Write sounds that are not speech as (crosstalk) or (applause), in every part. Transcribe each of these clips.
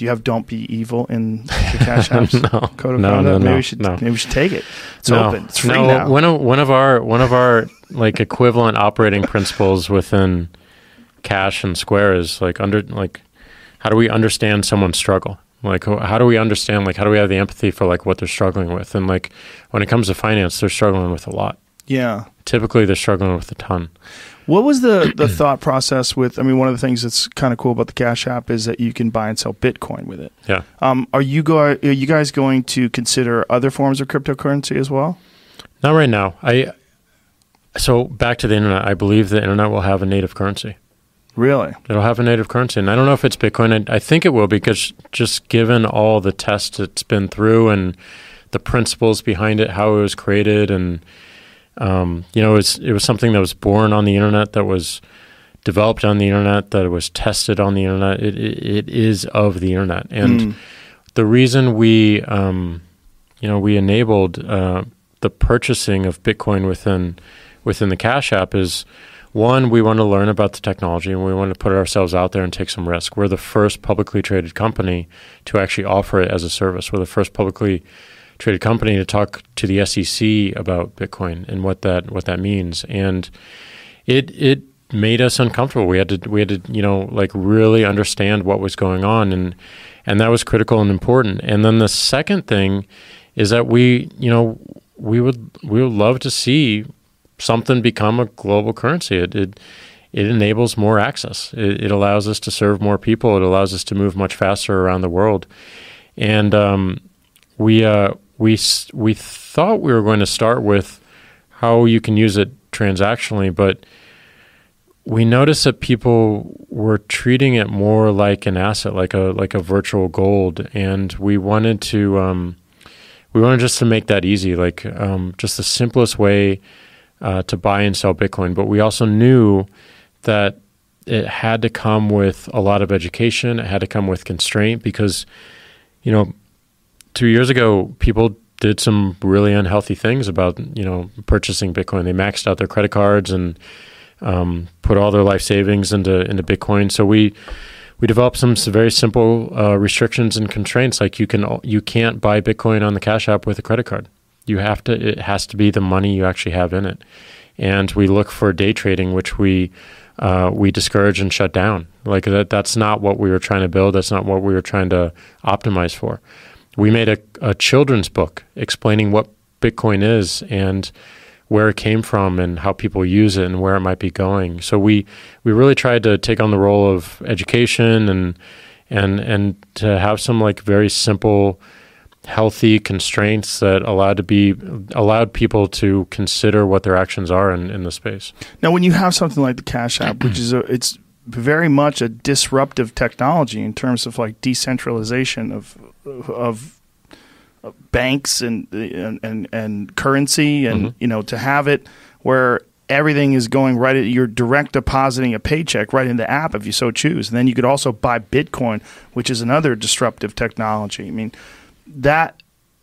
Do you have "Don't be evil" in (laughs) the Cash App's no, code of no, conduct? no, maybe no, we should no. maybe we should take it. It's no, open. It's free no, now. One of one of our one of our like equivalent operating principles within Cash and Square is like under like how do we understand someone's struggle? Like how do we understand like how do we have the empathy for like what they're struggling with? And like when it comes to finance, they're struggling with a lot. yeah. Typically, they're struggling with a ton. What was the the thought process with? I mean, one of the things that's kind of cool about the Cash App is that you can buy and sell Bitcoin with it. Yeah. Um, are you go? Are you guys going to consider other forms of cryptocurrency as well? Not right now. I so back to the internet. I believe the internet will have a native currency. Really? It'll have a native currency, and I don't know if it's Bitcoin. I, I think it will because just given all the tests it's been through and the principles behind it, how it was created, and um, you know, it was it was something that was born on the internet, that was developed on the internet, that was tested on the internet. It it, it is of the internet, and Mm. the reason we um, you know we enabled uh, the purchasing of Bitcoin within within the Cash App is one we want to learn about the technology and we want to put ourselves out there and take some risk. We're the first publicly traded company to actually offer it as a service. We're the first publicly traded company to talk to the SEC about Bitcoin and what that what that means and it it made us uncomfortable. We had to we had to you know like really understand what was going on and and that was critical and important. And then the second thing is that we you know we would we would love to see something become a global currency. It it, it enables more access. It, it allows us to serve more people. It allows us to move much faster around the world. And um, we uh, we we thought we were going to start with how you can use it transactionally, but we noticed that people were treating it more like an asset, like a like a virtual gold, and we wanted to um, we wanted just to make that easy, like um, just the simplest way uh, to buy and sell Bitcoin. But we also knew that it had to come with a lot of education. It had to come with constraint because, you know, two years ago, people did some really unhealthy things about you know purchasing Bitcoin. They maxed out their credit cards and um, put all their life savings into into Bitcoin. So we we developed some very simple uh, restrictions and constraints, like you can you can't buy Bitcoin on the Cash App with a credit card. You have to. It has to be the money you actually have in it. And we look for day trading, which we uh, we discourage and shut down. Like that. That's not what we were trying to build. That's not what we were trying to optimize for. We made a, a children's book explaining what Bitcoin is and where it came from and how people use it and where it might be going. So we we really tried to take on the role of education and and and to have some like very simple healthy constraints that allowed to be allowed people to consider what their actions are in, in the space. Now, when you have something like the Cash App, which is a, it's very much a disruptive technology in terms of like decentralization of of, of banks and, and and currency, and Mhm. you know to have it where everything is going right at you're direct depositing a paycheck right in the app if you so choose and then you could also buy bitcoin which is another disruptive technology i mean that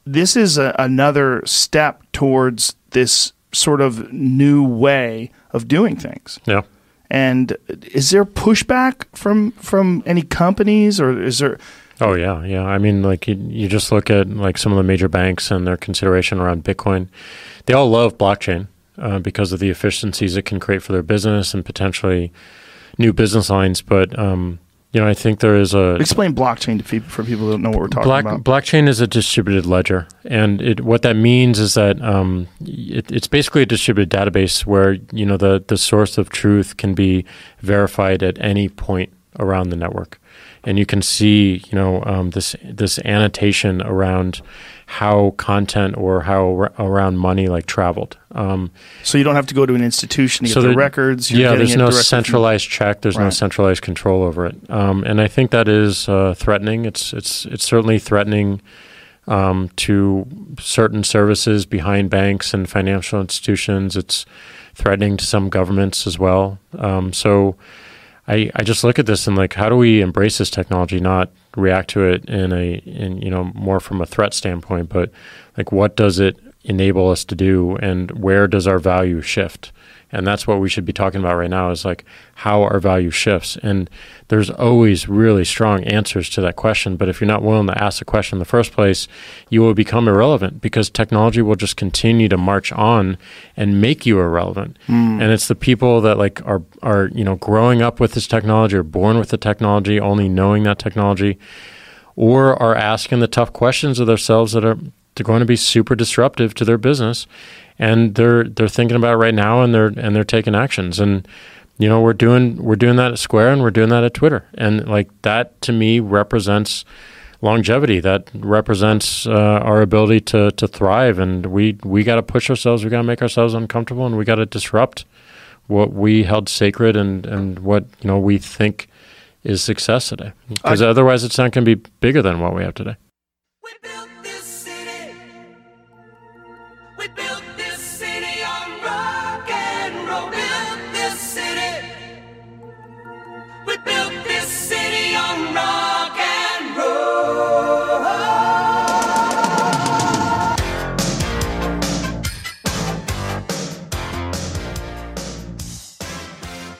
this is a, another step towards this sort of new way of doing things. Yeah. And is there pushback from from any companies, or is there? Oh yeah, yeah. I mean, like you, you just look at like some of the major banks and their consideration around Bitcoin. They all love blockchain uh, because of the efficiencies it can create for their business and potentially new business lines. But um, you know, I think there is a Explain blockchain to people for people who don't know what we're talking Block, about. blockchain is a distributed ledger, and it, what that means is that um, it, it's basically a distributed database where you know the the source of truth can be verified at any point around the network, and you can see you know um, this this annotation around how content or how ar- around money like traveled. Um, So you don't have to go to an institution to get So the there- records. You're yeah, there's no from- centralized check. There's no centralized control over it, um, and I think that is uh, threatening. It's it's it's certainly threatening um, to certain services behind banks and financial institutions. It's threatening to some governments as well. Um, so I I just look at this and like, how do we embrace this technology, not react to it in a in you know more from a threat standpoint, but like what does it enable us to do, and where does our value shift? And that's what we should be talking about right now is like how our value shifts. And there's always really strong answers to that question but if you're not willing to ask the question in the first place you will become irrelevant because technology will just continue to march on and make you irrelevant. Mm. and it's the people that like are are you know growing up with this technology or born with the technology only knowing that technology or are asking the tough questions of themselves that are they're going to be super disruptive to their business and they're they're thinking about it right now and they're and they're taking actions. And you know we're doing we're doing that at Square and we're doing that at Twitter. And like that to me represents longevity. That represents uh, our ability to to thrive. And we we got to push ourselves. We got to make ourselves uncomfortable and we got to disrupt what we held sacred and and what you know we think is success today. Because otherwise it's not going to be bigger than what we have today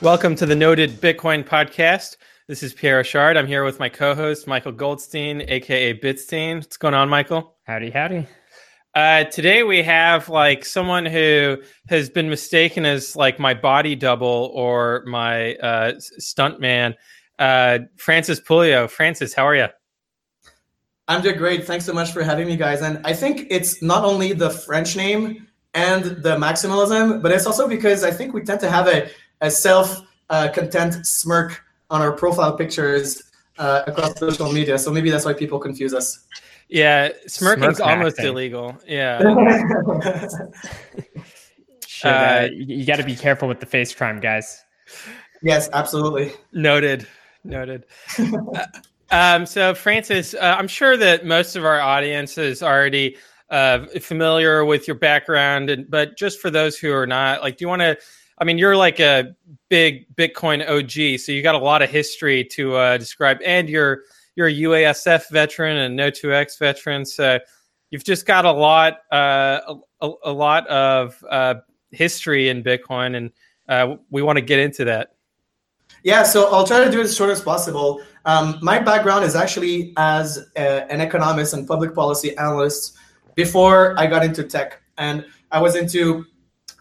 Welcome to the Noded Bitcoin Podcast. This is Pierre Rochard. I'm here with my co-host Michael Goldstein, aka Bitstein. What's going on, Michael? Howdy, howdy. Uh, today we have like someone who has been mistaken as like my body double or my uh, stunt man, uh, Francis Pouliot. Francis, how are you? I'm doing great. Thanks so much for having me, guys. And I think it's not only the French name and the maximalism, but it's also because I think we tend to have a a self-content uh, smirk on our profile pictures uh, across social media. So maybe that's why people confuse us. Yeah, smirking's Smirk almost illegal. Yeah. (laughs) Should, uh, you got to be careful with the face crime, guys. Yes, absolutely. Noted. Noted. uh, um, so, Francis, uh, I'm sure that most of our audience is already uh, familiar with your background, and, but just for those who are not, like, do you want to I mean, you're like a big Bitcoin OG, so you got a lot of history to uh, describe, and you're you're a UASF veteran and No2x veteran, so you've just got a lot uh, a, a, lot of uh, history in Bitcoin, and uh, we want to get into that. Yeah, so I'll try to do it as short as possible. Um, my background is actually as a, an economist and public policy analyst before I got into tech, and I was into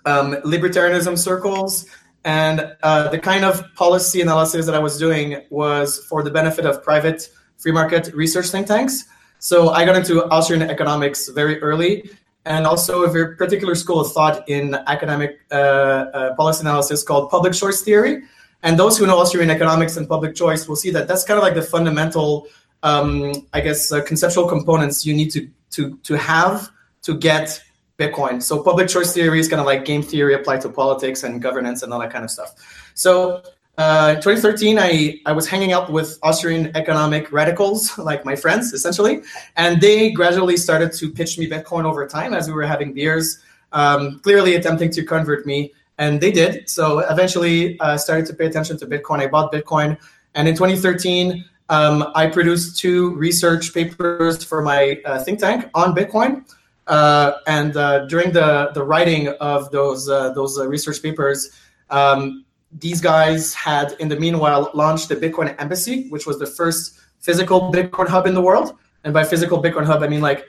um, libertarianism circles. And uh, the kind of policy analysis that I was doing was for the benefit of private free market research think tanks. So I got into Austrian economics very early, and also a very particular school of thought in academic uh, uh, policy analysis called public choice theory. And those who know Austrian economics and public choice will see that that's kind of like the fundamental, um, I guess, uh, conceptual components you need to to to have to get Bitcoin. So public choice theory is kind of like game theory applied to politics and governance and all that kind of stuff. So uh, 2013, I, I was hanging out with Austrian economic radicals, (laughs) like my friends, essentially, and they gradually started to pitch me Bitcoin over time as we were having beers, um, clearly attempting to convert me, and they did. So eventually, I uh, started to pay attention to Bitcoin. I bought Bitcoin, and in 2013, um, I produced two research papers for my uh, think tank on Bitcoin. Uh, and uh, during the, the writing of those uh, those research papers, um, these guys had, in the meanwhile, launched the Bitcoin Embassy, which was the first physical Bitcoin hub in the world. And by physical Bitcoin hub, I mean like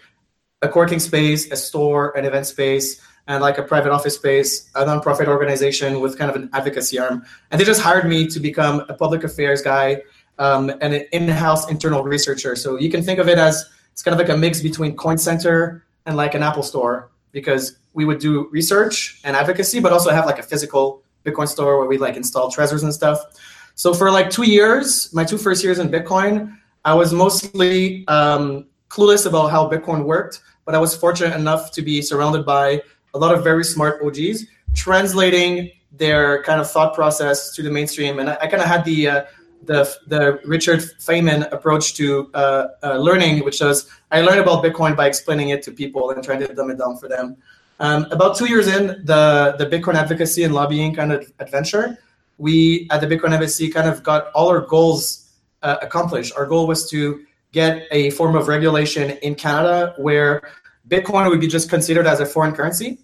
a co-working space, a store, an event space, and like a private office space, a nonprofit organization with kind of an advocacy arm. And they just hired me to become a public affairs guy um, and an in-house internal researcher. So you can think of it as it's kind of like a mix between Coin Center and like an Apple store because we would do research and advocacy, but also have like a physical Bitcoin store where we like install Trezors and stuff. So for like two years, my two first years in Bitcoin, I was mostly um, clueless about how Bitcoin worked, but I was fortunate enough to be surrounded by a lot of very smart OGs translating their kind of thought process to the mainstream. And I, I kind of had the uh, the the Richard Feynman approach to uh, uh, learning, which was I learned about Bitcoin by explaining it to people and trying to dumb it down for them. Um, about two years in the the Bitcoin advocacy and lobbying kind of adventure, we at the Bitcoin Embassy kind of got all our goals uh, accomplished. Our goal was to get a form of regulation in Canada where Bitcoin would be just considered as a foreign currency,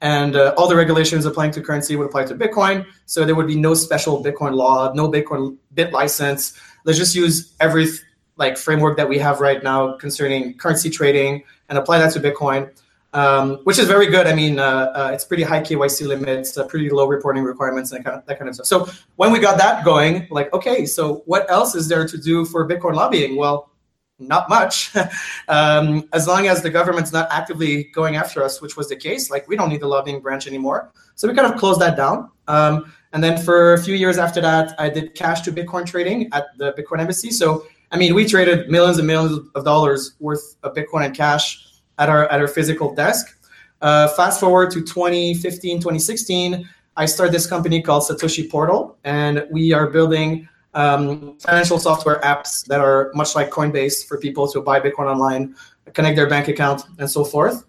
and uh, all the regulations applying to currency would apply to Bitcoin. So there would be no special Bitcoin law, no Bitcoin bit license. Let's just use every like framework that we have right now concerning currency trading and apply that to Bitcoin, um, which is very good. I mean, uh, uh, it's pretty high KYC limits, uh, pretty low reporting requirements, and that kind, of, that kind of stuff. So when we got that going, like, okay, so what else is there to do for Bitcoin lobbying? Well, not much. (laughs) um, as long as the government's not actively going after us, which was the case, like we don't need the lobbying branch anymore. So we kind of closed that down. Um, and then for a few years after that, I did cash to Bitcoin trading at the Bitcoin Embassy. So I mean, we traded millions and millions of dollars worth of Bitcoin and cash at our at our physical desk. Uh, fast forward to 2015, 2016, I started this company called Satoshi Portal, and we are building um, financial software apps that are much like Coinbase for people to buy Bitcoin online, connect their bank account, and so forth.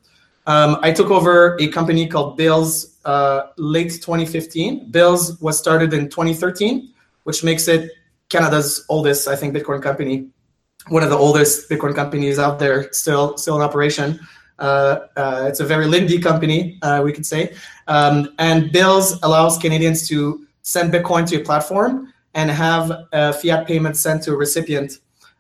Um, I took over a company called Bylls uh, late 2015. Bylls was started in 2013, which makes it Canada's oldest, I think, Bitcoin company, one of the oldest Bitcoin companies out there, still still in operation. Uh, uh, it's a very Lindy company, uh, we could say. Um, and Bylls allows Canadians to send Bitcoin to a platform and have a fiat payment sent to a recipient.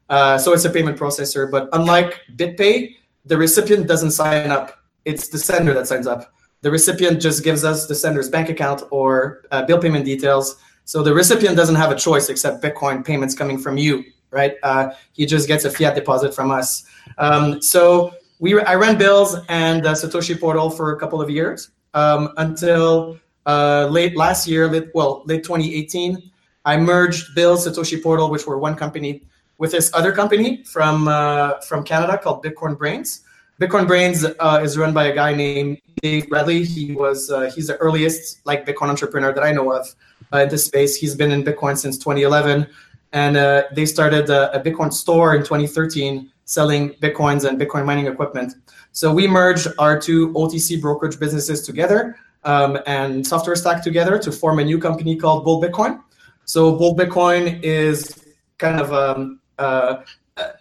Uh, so it's a payment processor. But unlike BitPay, the recipient doesn't sign up. It's the sender that signs up. The recipient just gives us the sender's bank account or uh, bill payment details. So the recipient doesn't have a choice except Bitcoin payments coming from you, right? Uh, he just gets a fiat deposit from us. Um, so we, I ran Bylls and Satoshi Portal for a couple of years um, until uh, late last year, late, well, late 2018. I merged Bylls, Satoshi Portal, which were one company, with this other company from uh, from Canada called Bitcoin Brains. Bitcoin Brains uh, is run by a guy named Dave Bradley. He was uh, he's the earliest like Bitcoin entrepreneur that I know of uh, in this space. He's been in Bitcoin since 2011, and uh, they started a, a, Bitcoin store in 2013 selling Bitcoins and Bitcoin mining equipment. So we merged our two OTC brokerage businesses together um, and software stack together to form a new company called Bull Bitcoin. So Bull Bitcoin is kind of um, uh,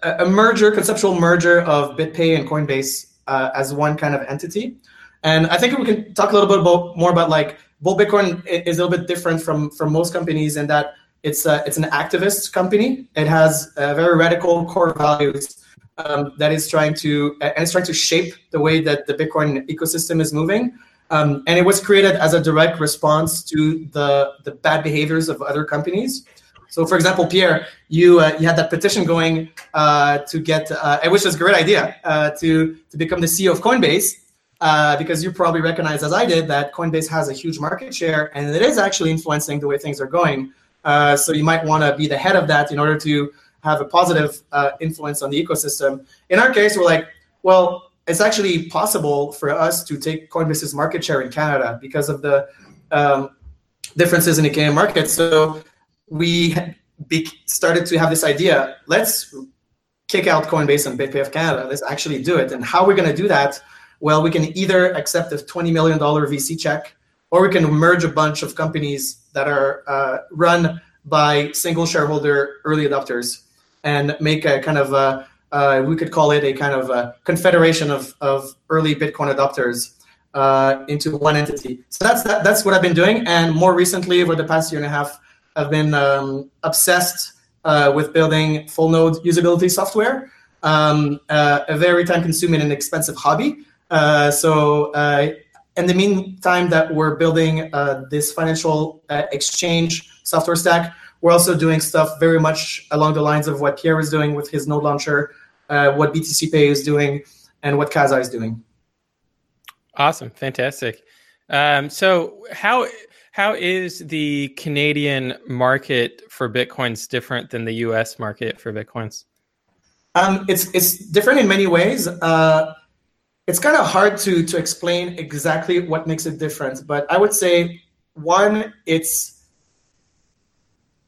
a, a, merger, conceptual merger of BitPay and Coinbase uh, as one kind of entity. And I think we can talk a little bit about more about like Bull Bitcoin is a little bit different from from most companies in that it's a, it's an activist company. It has very radical core values um, that is trying to and it's trying to shape the way that the Bitcoin ecosystem is moving. Um, and it was created as a direct response to the the bad behaviors of other companies. So, for example, Pierre, you uh, you had that petition going uh, to get, uh, which was a great idea uh, to to become the CEO of Coinbase uh, because you probably recognize, as I did, that Coinbase has a huge market share and it is actually influencing the way things are going. Uh, so you might want to be the head of that in order to have a positive influence on the ecosystem. In our case, we're like, well, it's actually possible for us to take Coinbase's market share in Canada because of the um, differences in the Canadian market. So we started to have this idea: let's kick out Coinbase and of Canada. Let's actually do it. And how we're going to do that? well, we can either accept a $20 million VC check or we can merge a bunch of companies that are uh, run by single shareholder early adopters and make a kind of a, uh, we could call it a kind of a confederation of, of early Bitcoin adopters uh, into one entity. So that's that, that's what I've been doing. And more recently, over the past year and a half, I've been um, obsessed uh, with building full node usability software, um, uh, a very time consuming and expensive hobby. Uh, so uh, in the meantime that we're building this financial exchange software stack, we're also doing stuff very much along the lines of what Pierre is doing with his node launcher, uh, what BTC Pay is doing, and what Casa is doing. Awesome, fantastic. Um, so how how is the Canadian market for bitcoins different than the U.S. market for bitcoins? Um, it's it's different in many ways. Uh, it's kind of hard to to explain exactly what makes it different but i would say one it's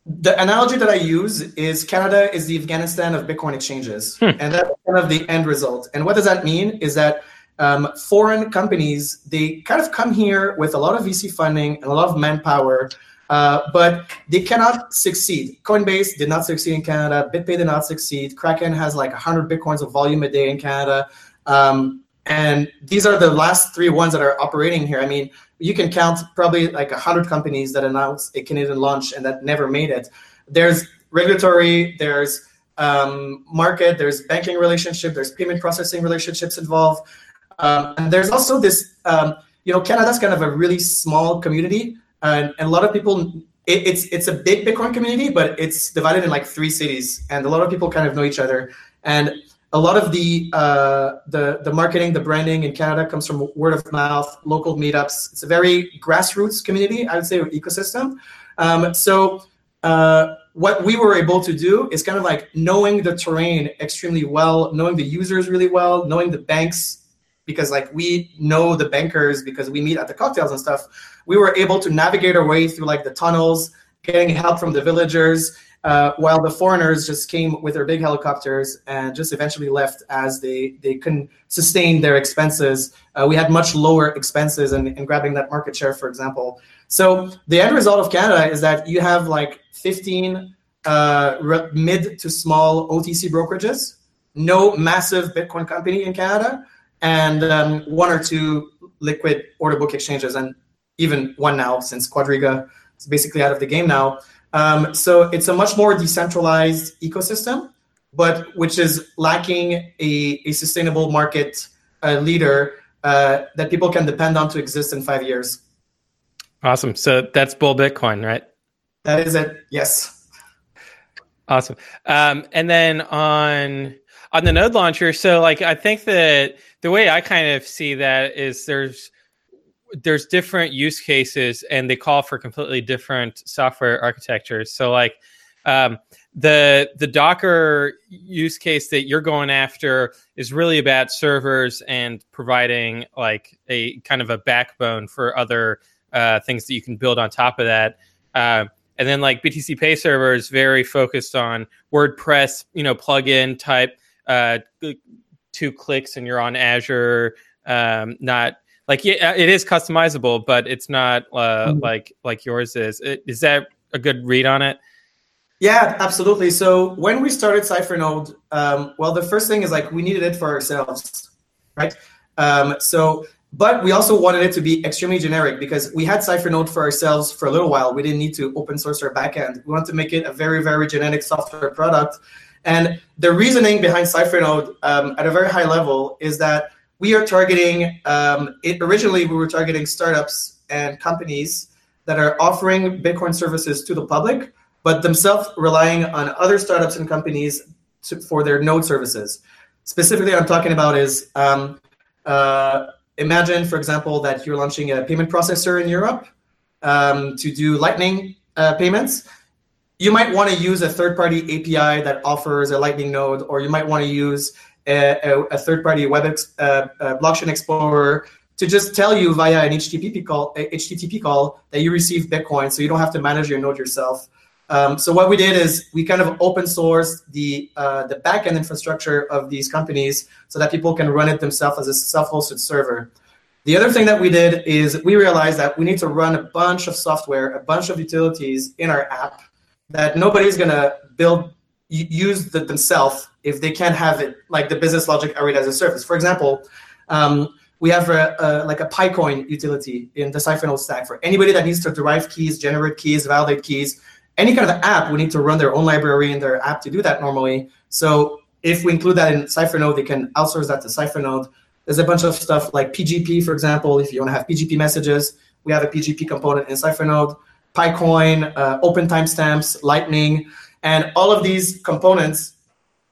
the analogy that i use is canada is the afghanistan of bitcoin exchanges hmm. and that's kind of the end result and what does that mean is that um, foreign companies they kind of come here with a lot of vc funding and a lot of manpower uh, but they cannot succeed. Coinbase did not succeed in Canada. BitPay did not succeed. Kraken has like 100 bitcoins of volume a day in Canada. Um, and these are the last three ones that are operating here. I mean, you can count probably like 100 companies that announced a Canadian launch and that never made it. There's regulatory, there's um, market, there's banking relationship, there's payment processing relationships involved. Um, and there's also this, um, you know, Canada's kind of a really small community. And, and a lot of people, it, it's it's a big Bitcoin community, but it's divided in like three cities. And a lot of people kind of know each other. And a lot of the uh, the the marketing, the branding in Canada comes from word of mouth, local meetups. It's a very grassroots community, I would say, or ecosystem. Um, so uh, what we were able to do is kind of like knowing the terrain extremely well, knowing the users really well, knowing the banks because like we know the bankers because we meet at the cocktails and stuff. We were able to navigate our way through like the tunnels, getting help from the villagers uh, while the foreigners just came with their big helicopters and just eventually left as they, they couldn't sustain their expenses. Uh, we had much lower expenses in, in grabbing that market share, for example. So the end result of Canada is that you have like 15 uh, mid to small OTC brokerages, no massive Bitcoin company in Canada, and um, one or two liquid order book exchanges, and even one now since Quadriga is basically out of the game now. Um, so it's a much more decentralized ecosystem, but which is lacking a, a sustainable market uh, leader uh, that people can depend on to exist in five years. Awesome. So that's Bull Bitcoin, right? That is it. Yes. Awesome. Um, and then on on the node launcher, so like I think that the way I kind of see that is there's there's different use cases and they call for completely different software architectures. So like um, the the Docker use case that you're going after is really about servers and providing like a kind of a backbone for other uh, things that you can build on top of that. Uh, and then like BTC Pay Server is very focused on WordPress, you know, plugin type, uh, two clicks and you're on Azure. Um, not like yeah, it is customizable, but it's not uh, mm-hmm. like like yours is. Is that a good read on it? Yeah, absolutely. So when we started Cyphernode, um, well, the first thing is like we needed it for ourselves, right? Um, so, but we also wanted it to be extremely generic because we had Cyphernode for ourselves for a little while. We didn't need to open source our backend. We wanted to make it a very, very generic software product. And the reasoning behind Cyphernode um, at a very high level is that we are targeting um, it originally we were targeting startups and companies that are offering bitcoin services to the public but themselves relying on other startups and companies to, for their node services. Specifically i'm talking about is um, uh, imagine for example that you're launching a payment processor in europe um, to do lightning uh, payments. You might want to use a third party api that offers a lightning node or you might want to use a, a third-party web ex, uh, uh, blockchain explorer to just tell you via an HTTP call, HTTP call that you receive Bitcoin, so you don't have to manage your node yourself. Um, so what we did is we kind of open sourced the uh, the backend infrastructure of these companies so that people can run it themselves as a self-hosted server. The other thing that we did is we realized that we need to run a bunch of software, a bunch of utilities in our app that nobody's gonna build use the, themselves if they can't have it like the business logic already as a service. For example, um, we have a, a, like a pycoin utility in the Cyphernode stack for anybody that needs to derive keys, generate keys, validate keys. Any kind of app, we need to run their own library in their app to do that normally. So if we include that in Cyphernode, they can outsource that to Cyphernode. There's a bunch of stuff like PGP, for example. If you want to have PGP messages, we have a PGP component in Cyphernode. pycoin, uh, open timestamps, Lightning. And all of these components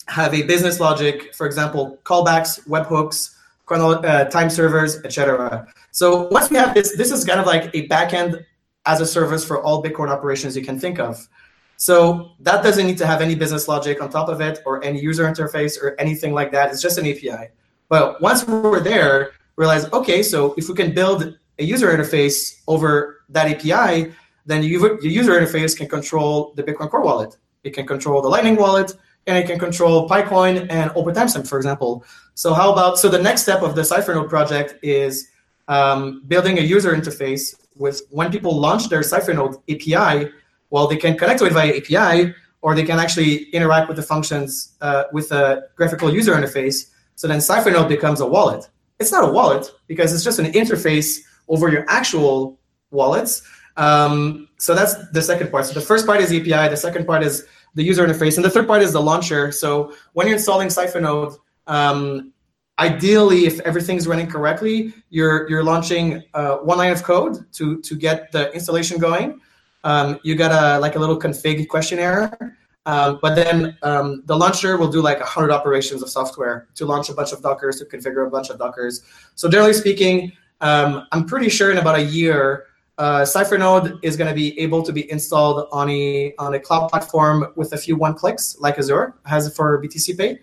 have a business logic, for example, callbacks, webhooks, chrono- uh, time servers, etc. So once we have this, this is kind of like a backend as a service for all Bitcoin operations you can think of. So that doesn't need to have any business logic on top of it or any user interface or anything like that. It's just an API. But once we're there, realize, okay, so if we can build a user interface over that API, then your user interface can control the Bitcoin Core wallet. It can control the Lightning wallet, and it can control pycoin and Open Timestamp, for example. So how about, so the next step of the Cyphernode project is um, building a user interface with when people launch their Cyphernode API, well, they can connect to it via API, or they can actually interact with the functions uh, with a graphical user interface. So then Cyphernode becomes a wallet. it's not a wallet because it's just an interface over your actual wallets. Um, so that's the second part. So the first part is API. The second part is the user interface, and the third part is the launcher. So when you're installing Cyphernode, um, ideally, if everything's running correctly, you're you're launching uh, one line of code to to get the installation going. Um, you got a like a little config questionnaire, um, but then um, the launcher will do like 100 operations of software to launch a bunch of Dockers, to configure a bunch of Dockers. So generally speaking, um, I'm pretty sure in about a year, uh, CypherNode is going to be able to be installed on a on a cloud platform with a few one clicks, like Azure has for BTC Pay.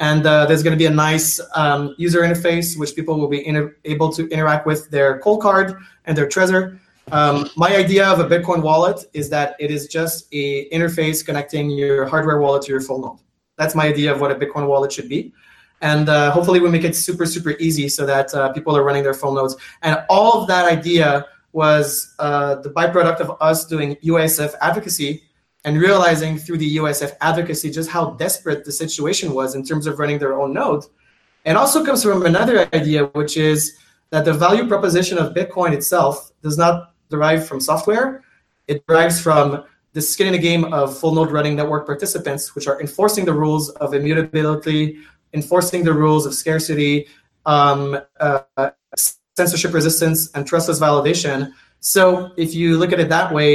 And uh, there's going to be a nice um, user interface which people will be inter- able to interact with their Coldcard and their Trezor. Um, my idea of a Bitcoin wallet is that it is just a interface connecting your hardware wallet to your full node. That's my idea of what a Bitcoin wallet should be. And uh, hopefully we make it super, super easy so that uh, people are running their full nodes. And all of that idea was uh, the byproduct of us doing UASF advocacy and realizing through the UASF advocacy just how desperate the situation was in terms of running their own node. It also comes from another idea, which is that the value proposition of Bitcoin itself does not derive from software. It derives from the skin in the game of full node running network participants, which are enforcing the rules of immutability, enforcing the rules of scarcity, um, uh, censorship resistance, and trustless validation. So if you look at it that way,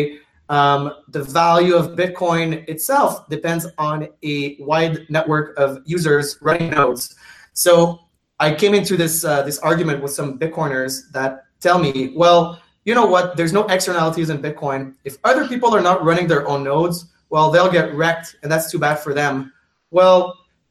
um, the value of Bitcoin itself depends on a wide network of users running nodes. So I came into this uh, this argument with some Bitcoiners that tell me, well, you know what? There's no externalities in Bitcoin. If other people are not running their own nodes, well, they'll get wrecked, and that's too bad for them. Well,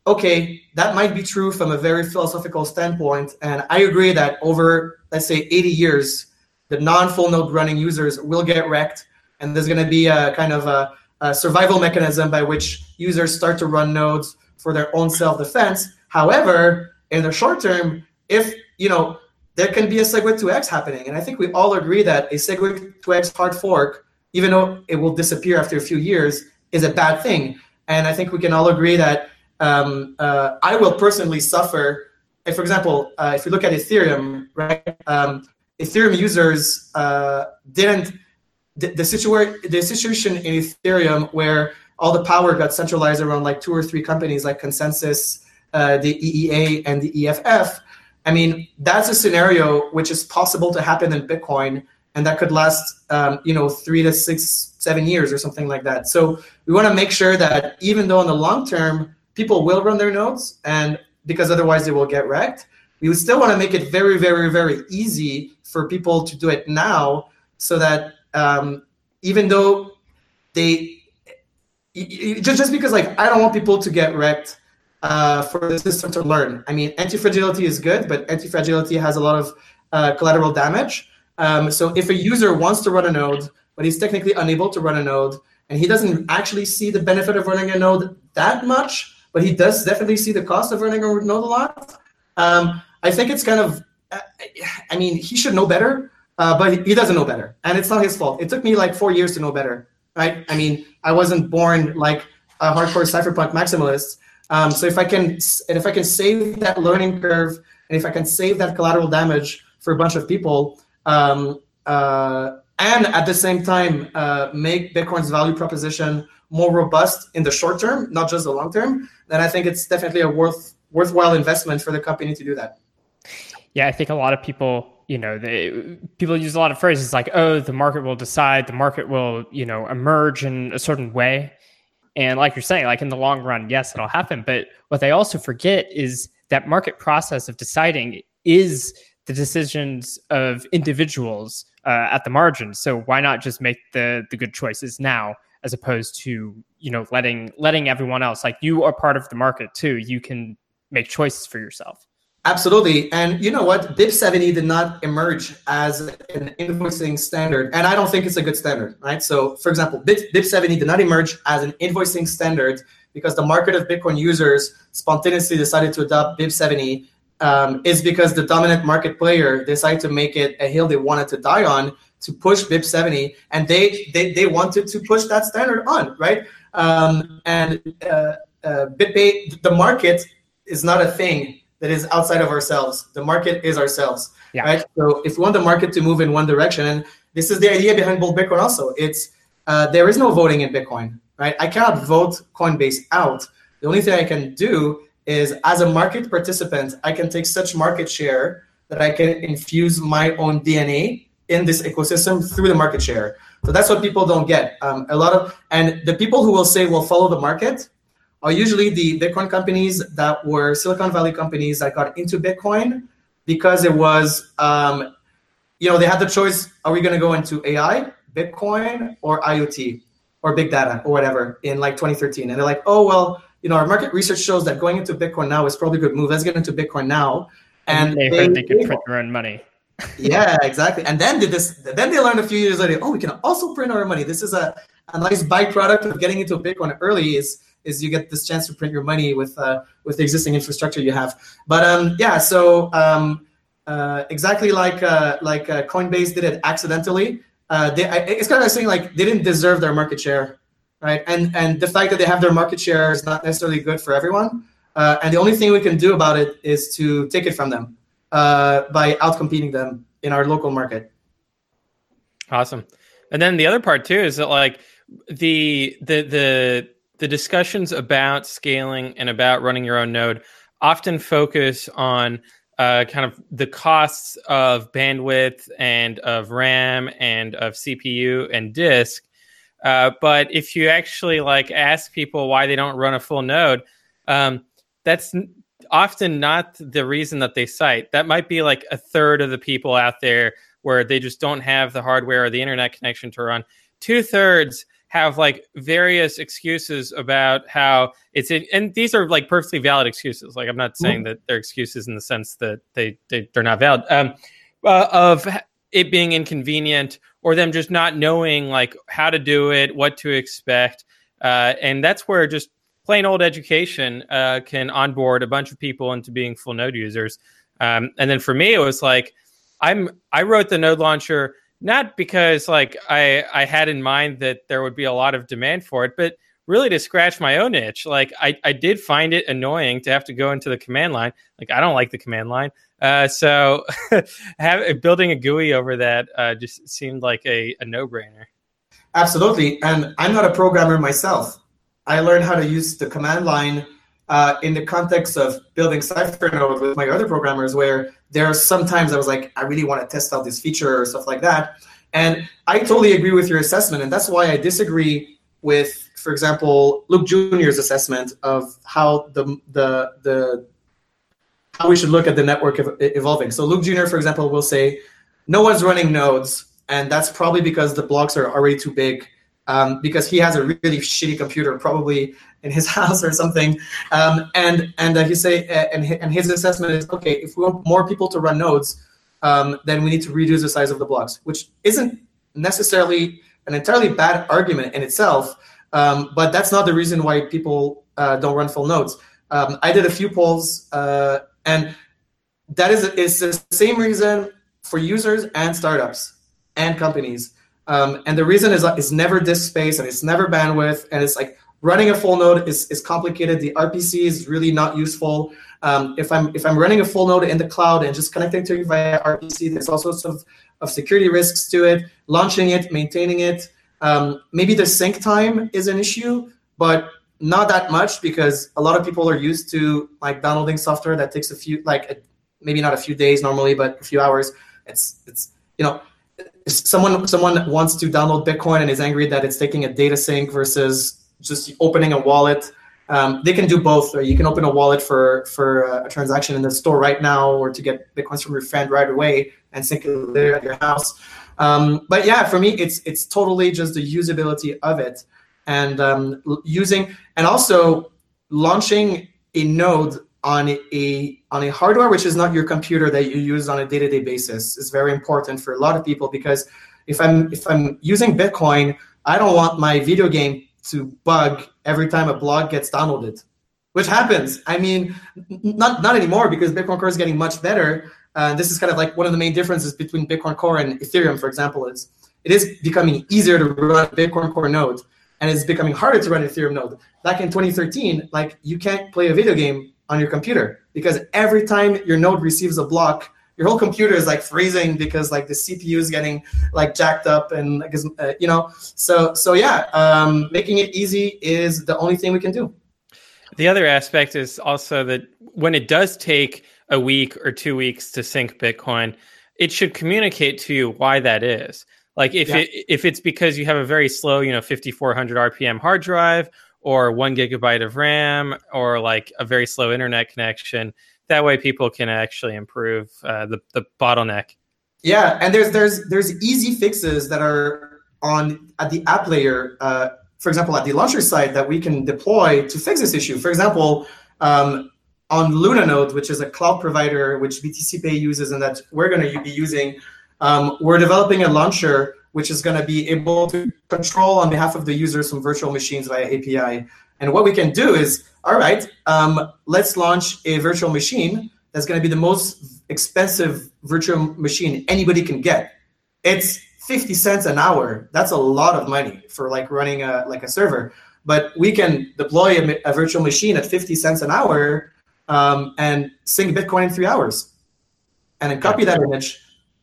okay, that might be true from a very philosophical standpoint, and I agree that over, let's say, 80 years, the non-full node running users will get wrecked, and there's going to be a kind of a, a survival mechanism by which users start to run nodes for their own self-defense. However, in the short term, if you know there can be a SegWit 2x happening. And I think we all agree that a SegWit 2x hard fork, even though it will disappear after a few years, is a bad thing. And I think we can all agree that um, uh, I will personally suffer. If, for example, uh, if you look at Ethereum, right? Um, Ethereum users uh, didn't the, the, situa- the situation in Ethereum where all the power got centralized around like two or three companies like ConsenSys, uh, the EEA, and the EFF I mean, that's a scenario which is possible to happen in Bitcoin, and that could last, um, you know, three to six, seven years or something like that. So we want to make sure that even though in the long term people will run their nodes, and because otherwise they will get wrecked, we would still want to make it very, very, very easy for people to do it now, so that um, even though they just just because like I don't want people to get wrecked uh, for the system to learn. I mean, anti-fragility is good, but anti-fragility has a lot of uh, collateral damage. Um, so if a user wants to run a node, but he's technically unable to run a node, and he doesn't actually see the benefit of running a node that much, but he does definitely see the cost of running a node a lot. Um, I think it's kind of, I mean, he should know better, uh, but he doesn't know better, and it's not his fault. It took me like four years to know better, right? I mean, I wasn't born like a hardcore cypherpunk maximalist. Um, so if I can, and if I can save that learning curve, and if I can save that collateral damage for a bunch of people, um, uh, and at the same time uh, make Bitcoin's value proposition more robust in the short term, not just the long term, then I think it's definitely a worth worthwhile investment for the company to do that. Yeah, I think a lot of people, you know, they, people use a lot of phrases like, "Oh, the market will decide," "The market will," you know, emerge in a certain way. And like you're saying, like in the long run, yes, it'll happen. But what they also forget is that market process of deciding is the decisions of individuals uh, at the margin. So why not just make the the good choices now, as opposed to you know letting letting everyone else like you are part of the market too. You can make choices for yourself. Absolutely. And you know what? BIP 70 did not emerge as an invoicing standard. And I don't think it's a good standard, right? So, for example, BIP, BIP 70 did not emerge as an invoicing standard because the market of Bitcoin users spontaneously decided to adopt BIP 70 um, is because the dominant market player decided to make it a hill they wanted to die on to push BIP 70. And they, they, they wanted to push that standard on, right? Um, and uh, uh, BitPay, the market is not a thing that is outside of ourselves. The market is ourselves, Yeah. right? So if we want the market to move in one direction, and this is the idea behind Bull Bitcoin also, it's uh, there is no voting in Bitcoin, right? I cannot vote Coinbase out. The only thing I can do is, as a market participant, I can take such market share that I can infuse my own DNA in this ecosystem through the market share. So that's what people don't get. Um, a lot of and the people who will say will follow the market are usually the Bitcoin companies that were Silicon Valley companies that got into Bitcoin because it was, um, you know, they had the choice: are we going to go into AI, Bitcoin, or IoT, or big data, or whatever in like 2013? And they're like, oh well, you know, our market research shows that going into Bitcoin now is probably a good move. Let's get into Bitcoin now. And, they, heard they could print their own money. (laughs) yeah, exactly. And then did this. Then they learned a few years later. Oh, we can also print our money. This is a, a nice byproduct of getting into Bitcoin early. Is is you get this chance to print your money with uh, with the existing infrastructure you have. But um, yeah, so um, uh, exactly like uh, like uh, Coinbase did it accidentally. Uh, they, I, it's kind of like saying like they didn't deserve their market share, right? And and the fact that they have their market share is not necessarily good for everyone. Uh, and the only thing we can do about it is to take it from them uh, by outcompeting them in our local market. Awesome. And then the other part too is that like the the the the discussions about scaling and about running your own node often focus on uh, kind of the costs of bandwidth and of RAM and of CPU and disk. Uh, but if you actually like ask people why they don't run a full node, um, that's n- often not the reason that they cite. That might be like a third of the people out there where they just don't have the hardware or the internet connection to run. Two thirds have like various excuses about how it's in, and these are like perfectly valid excuses. Like I'm not saying that they're excuses in the sense that they, they they're not valid. Um, uh, of it being inconvenient or them just not knowing like how to do it, what to expect, uh, and that's where just plain old education uh, can onboard a bunch of people into being full node users. Um, and then for me, it was like I'm I wrote the node launcher not because like I I had in mind that there would be a lot of demand for it, but really to scratch my own itch. Like I, I did find it annoying to have to go into the command line. Like I don't like the command line. Uh, so (laughs) have, building a GUI over that uh, just seemed like a, a no brainer. Absolutely. And I'm not a programmer myself. I learned how to use the command line uh, in the context of building Cyphernode with my other programmers, where there are sometimes I was like, I really want to test out this feature or stuff like that. And I totally agree with your assessment. And that's why I disagree with, for example, Luke Jr.'s assessment of how the the the how we should look at the network ev- evolving. So Luke Jr., for example, will say, no one's running nodes, and that's probably because the blocks are already too big. Um, because he has a really shitty computer, probably in his (laughs) house or something. Um, and and uh, he say uh, and and his assessment is okay. If we want more people to run nodes, um, then we need to reduce the size of the blocks, which isn't necessarily an entirely bad argument in itself. Um, but that's not the reason why people uh, don't run full nodes. Um, I did a few polls, uh, and that is is the same reason for users and startups and companies. Um, and the reason is is never disk space and it's never bandwidth and it's like running a full node is, is complicated. The RPC is really not useful. Um, if I'm if I'm running a full node in the cloud and just connecting to it via RPC, there's all sorts of, of security risks to it. Launching it, maintaining it. Um, maybe the sync time is an issue, but not that much because a lot of people are used to like downloading software that takes a few like maybe not a few days normally, but a few hours. It's it's you know someone someone wants to download Bitcoin and is angry that it's taking a data sync versus just opening a wallet. Um, they can do both. Right? You can open a wallet for for a transaction in the store right now, or to get bitcoins from your friend right away and sync it there at your house. Um, but yeah, for me, it's it's totally just the usability of it and um, using and also launching a node on a on a hardware which is not your computer that you use on a day-to-day basis is very important for a lot of people because if I'm if I'm using Bitcoin, I don't want my video game to bug every time a block gets downloaded, which happens. I mean, not not anymore because Bitcoin Core is getting much better. Uh, this is kind of like one of the main differences between Bitcoin Core and Ethereum, for example. Is it is becoming easier to run a Bitcoin Core node, and it's becoming harder to run Ethereum node. Back in 2013, like you can't play a video game on your computer because every time your node receives a block, your whole computer is like freezing because like the CPU is getting like jacked up and like uh, you know. So so yeah, um, making it easy is the only thing we can do. The other aspect is also that when it does take a week or two weeks to sync Bitcoin, it should communicate to you why that is. Like if yeah. it if it's because you have a very slow, you know, 5400 RPM hard drive or one gigabyte of RAM or like a very slow internet connection, that way people can actually improve uh, the the bottleneck. Yeah, and there's there's there's easy fixes that are on at the app layer. Uh, for example, at the launcher side that we can deploy to fix this issue. For example, um, on Lunanode, which is a cloud provider which BTC Pay uses and that we're going to be using, um, we're developing a launcher which is going to be able to control on behalf of the user some virtual machines via API. And what we can do is, all right, um, let's launch a virtual machine that's going to be the most expensive virtual machine anybody can get. It's 50 cents an hour. That's a lot of money for like running a like a server. But we can deploy a, a virtual machine at 50 cents an hour um, and sync Bitcoin in three hours, and then copy that image,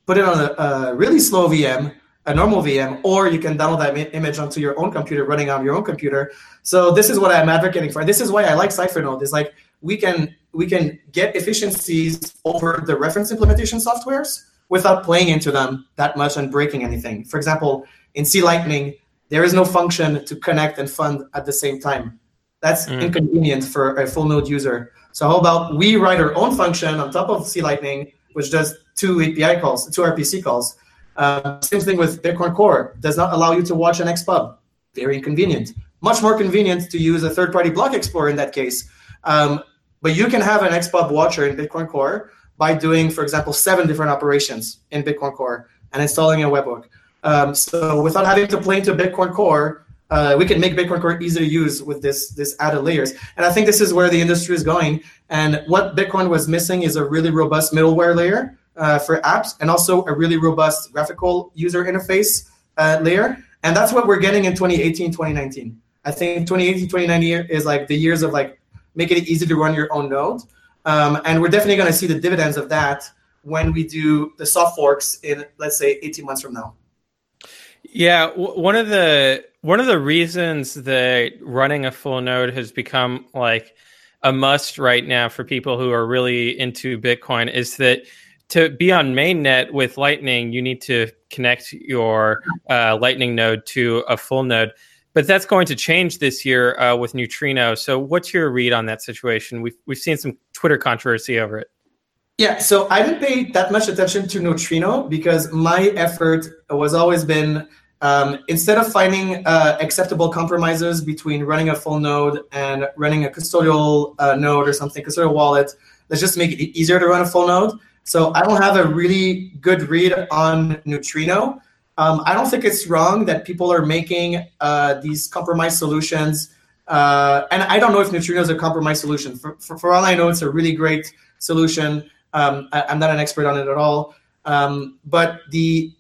put it on a, a really slow VM, a normal VM, or you can download that image onto your own computer, running on your own computer. So this is what I'm advocating for. This is why I like Cyphernode. Is like we can we can get efficiencies over the reference implementation softwares without playing into them that much and breaking anything. For example, in C Lightning, there is no function to connect and fund at the same time. That's mm. inconvenient for a full node user. So how about we write our own function on top of C Lightning, which does two API calls, two RPC calls. Uh, same thing with Bitcoin Core. Does not allow you to watch an XPub. Very inconvenient. Much more convenient to use a third-party block explorer in that case. Um, but you can have an XPub watcher in Bitcoin Core by doing, for example, seven different operations in Bitcoin Core and installing a webhook. Um, so without having to play into Bitcoin Core, uh, we can make Bitcoin Core easy to use with this this added layers. And I think this is where the industry is going. And what Bitcoin was missing is a really robust middleware layer uh, for apps, and also a really robust graphical user interface uh, layer. And that's what we're getting in 2018, 2019. I think 2018, 2019 is like the years of like making it easy to run your own node. Um, and we're definitely going to see the dividends of that when we do the soft forks in, let's say, 18 months from now. Yeah, w- one of the one of the reasons that running a full node has become like a must right now for people who are really into Bitcoin is that to be on mainnet with Lightning, you need to connect your uh, Lightning node to a full node. But that's going to change this year uh, with Neutrino. So, what's your read on that situation? We've we've seen some Twitter controversy over it. Yeah, so I didn't pay that much attention to Neutrino because my effort was always been um, instead of finding uh, acceptable compromises between running a full node and running a custodial uh, node or something, custodial wallet, let's just make it easier to run a full node. So I don't have a really good read on Neutrino. Um, I don't think it's wrong that people are making uh, these compromise solutions. Uh, and I don't know if Neutrino is a compromise solution. For, for, for, all I know, it's a really great solution. Um, I, am not an expert on it at all. Um, but the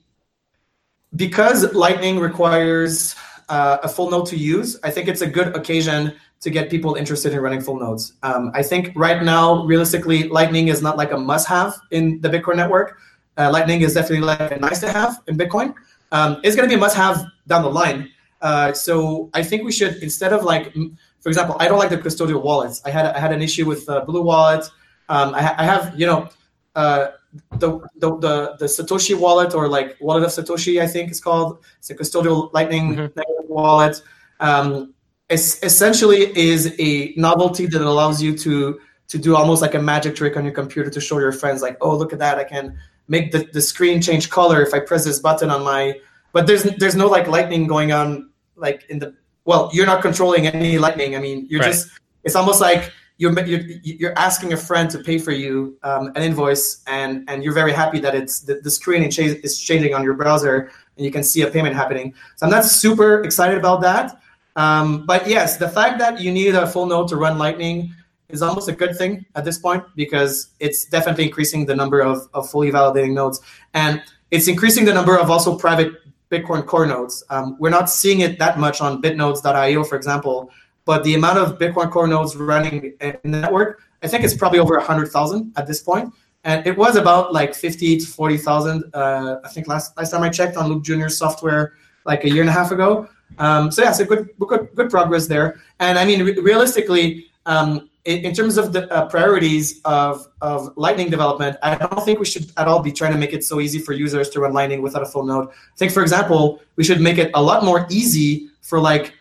because Lightning requires uh, a full node to use, I think it's a good occasion to get people interested in running full nodes. Um, I think right now, realistically, Lightning is not like a must-have in the Bitcoin network. Uh, Lightning is definitely like a nice to have in Bitcoin. Um, it's going to be a must-have down the line. Uh, so I think we should instead of like, for example, I don't like the custodial wallets. I had I had an issue with uh, Blue Wallet. Um, I, I, have you know uh, the, the, the the Satoshi wallet or like wallet of Satoshi, I think it's called. It's a custodial Lightning mm-hmm. wallet. Um, es- essentially, is a novelty that allows you to to do almost like a magic trick on your computer to show your friends, like, oh, look at that! I can make the, the screen change color if I press this button on my. But there's there's no like lightning going on like in the well, you're not controlling any lightning. I mean, you're right. just it's almost like you're, you're you're asking a friend to pay for you um, an invoice, and and you're very happy that it's the, the screen is changing on your browser, and you can see a payment happening. So I'm not super excited about that. Um, but yes, the fact that you need a full node to run Lightning is almost a good thing at this point because it's definitely increasing the number of, of fully validating nodes. And it's increasing the number of also private Bitcoin core nodes. Um, we're not seeing it that much on bitnodes.io, for example, but the amount of Bitcoin Core nodes running in the network I think it's probably over hundred thousand at this point. and it was about like fifty to forty thousand. Uh, I think last last time I checked on Luke Jr. software, like a year and a half ago. Um, so yeah, so good, good, good progress there. And I mean, re- realistically, um, in, in, terms of the uh, priorities of, of Lightning development, I don't think we should at all be trying to make it so easy for users to run Lightning without a full node. I think, for example, we should make it a lot more easy for like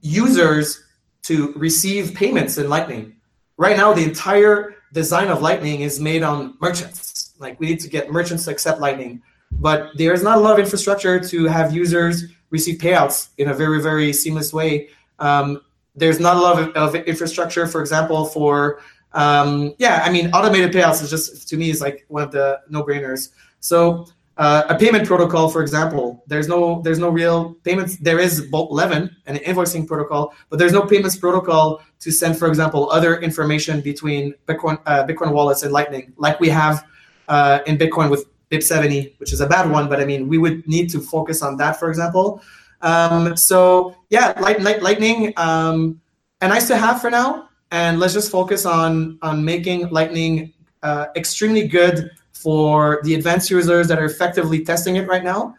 users to receive payments in Lightning. Right now, the entire design of Lightning is made on merchants. Like we need to get merchants to accept Lightning, but there's not a lot of infrastructure to have users receive payouts in a very very seamless way. Um, there's not a lot of, of infrastructure, for example, for um, yeah, I mean, automated payouts is just to me is like one of the no-brainers. So uh, a payment protocol, for example, there's no there's no real payments. There is Bolt 11 and an invoicing protocol, but there's no payments protocol to send, for example, other information between Bitcoin uh, Bitcoin wallets and Lightning, like we have uh, in Bitcoin with BIP70, which is a bad one. But I mean, we would need to focus on that, for example. Um, so yeah, light, light, Lightning, um, a nice to have for now. And let's just focus on on making Lightning uh, extremely good for the advanced users that are effectively testing it right now.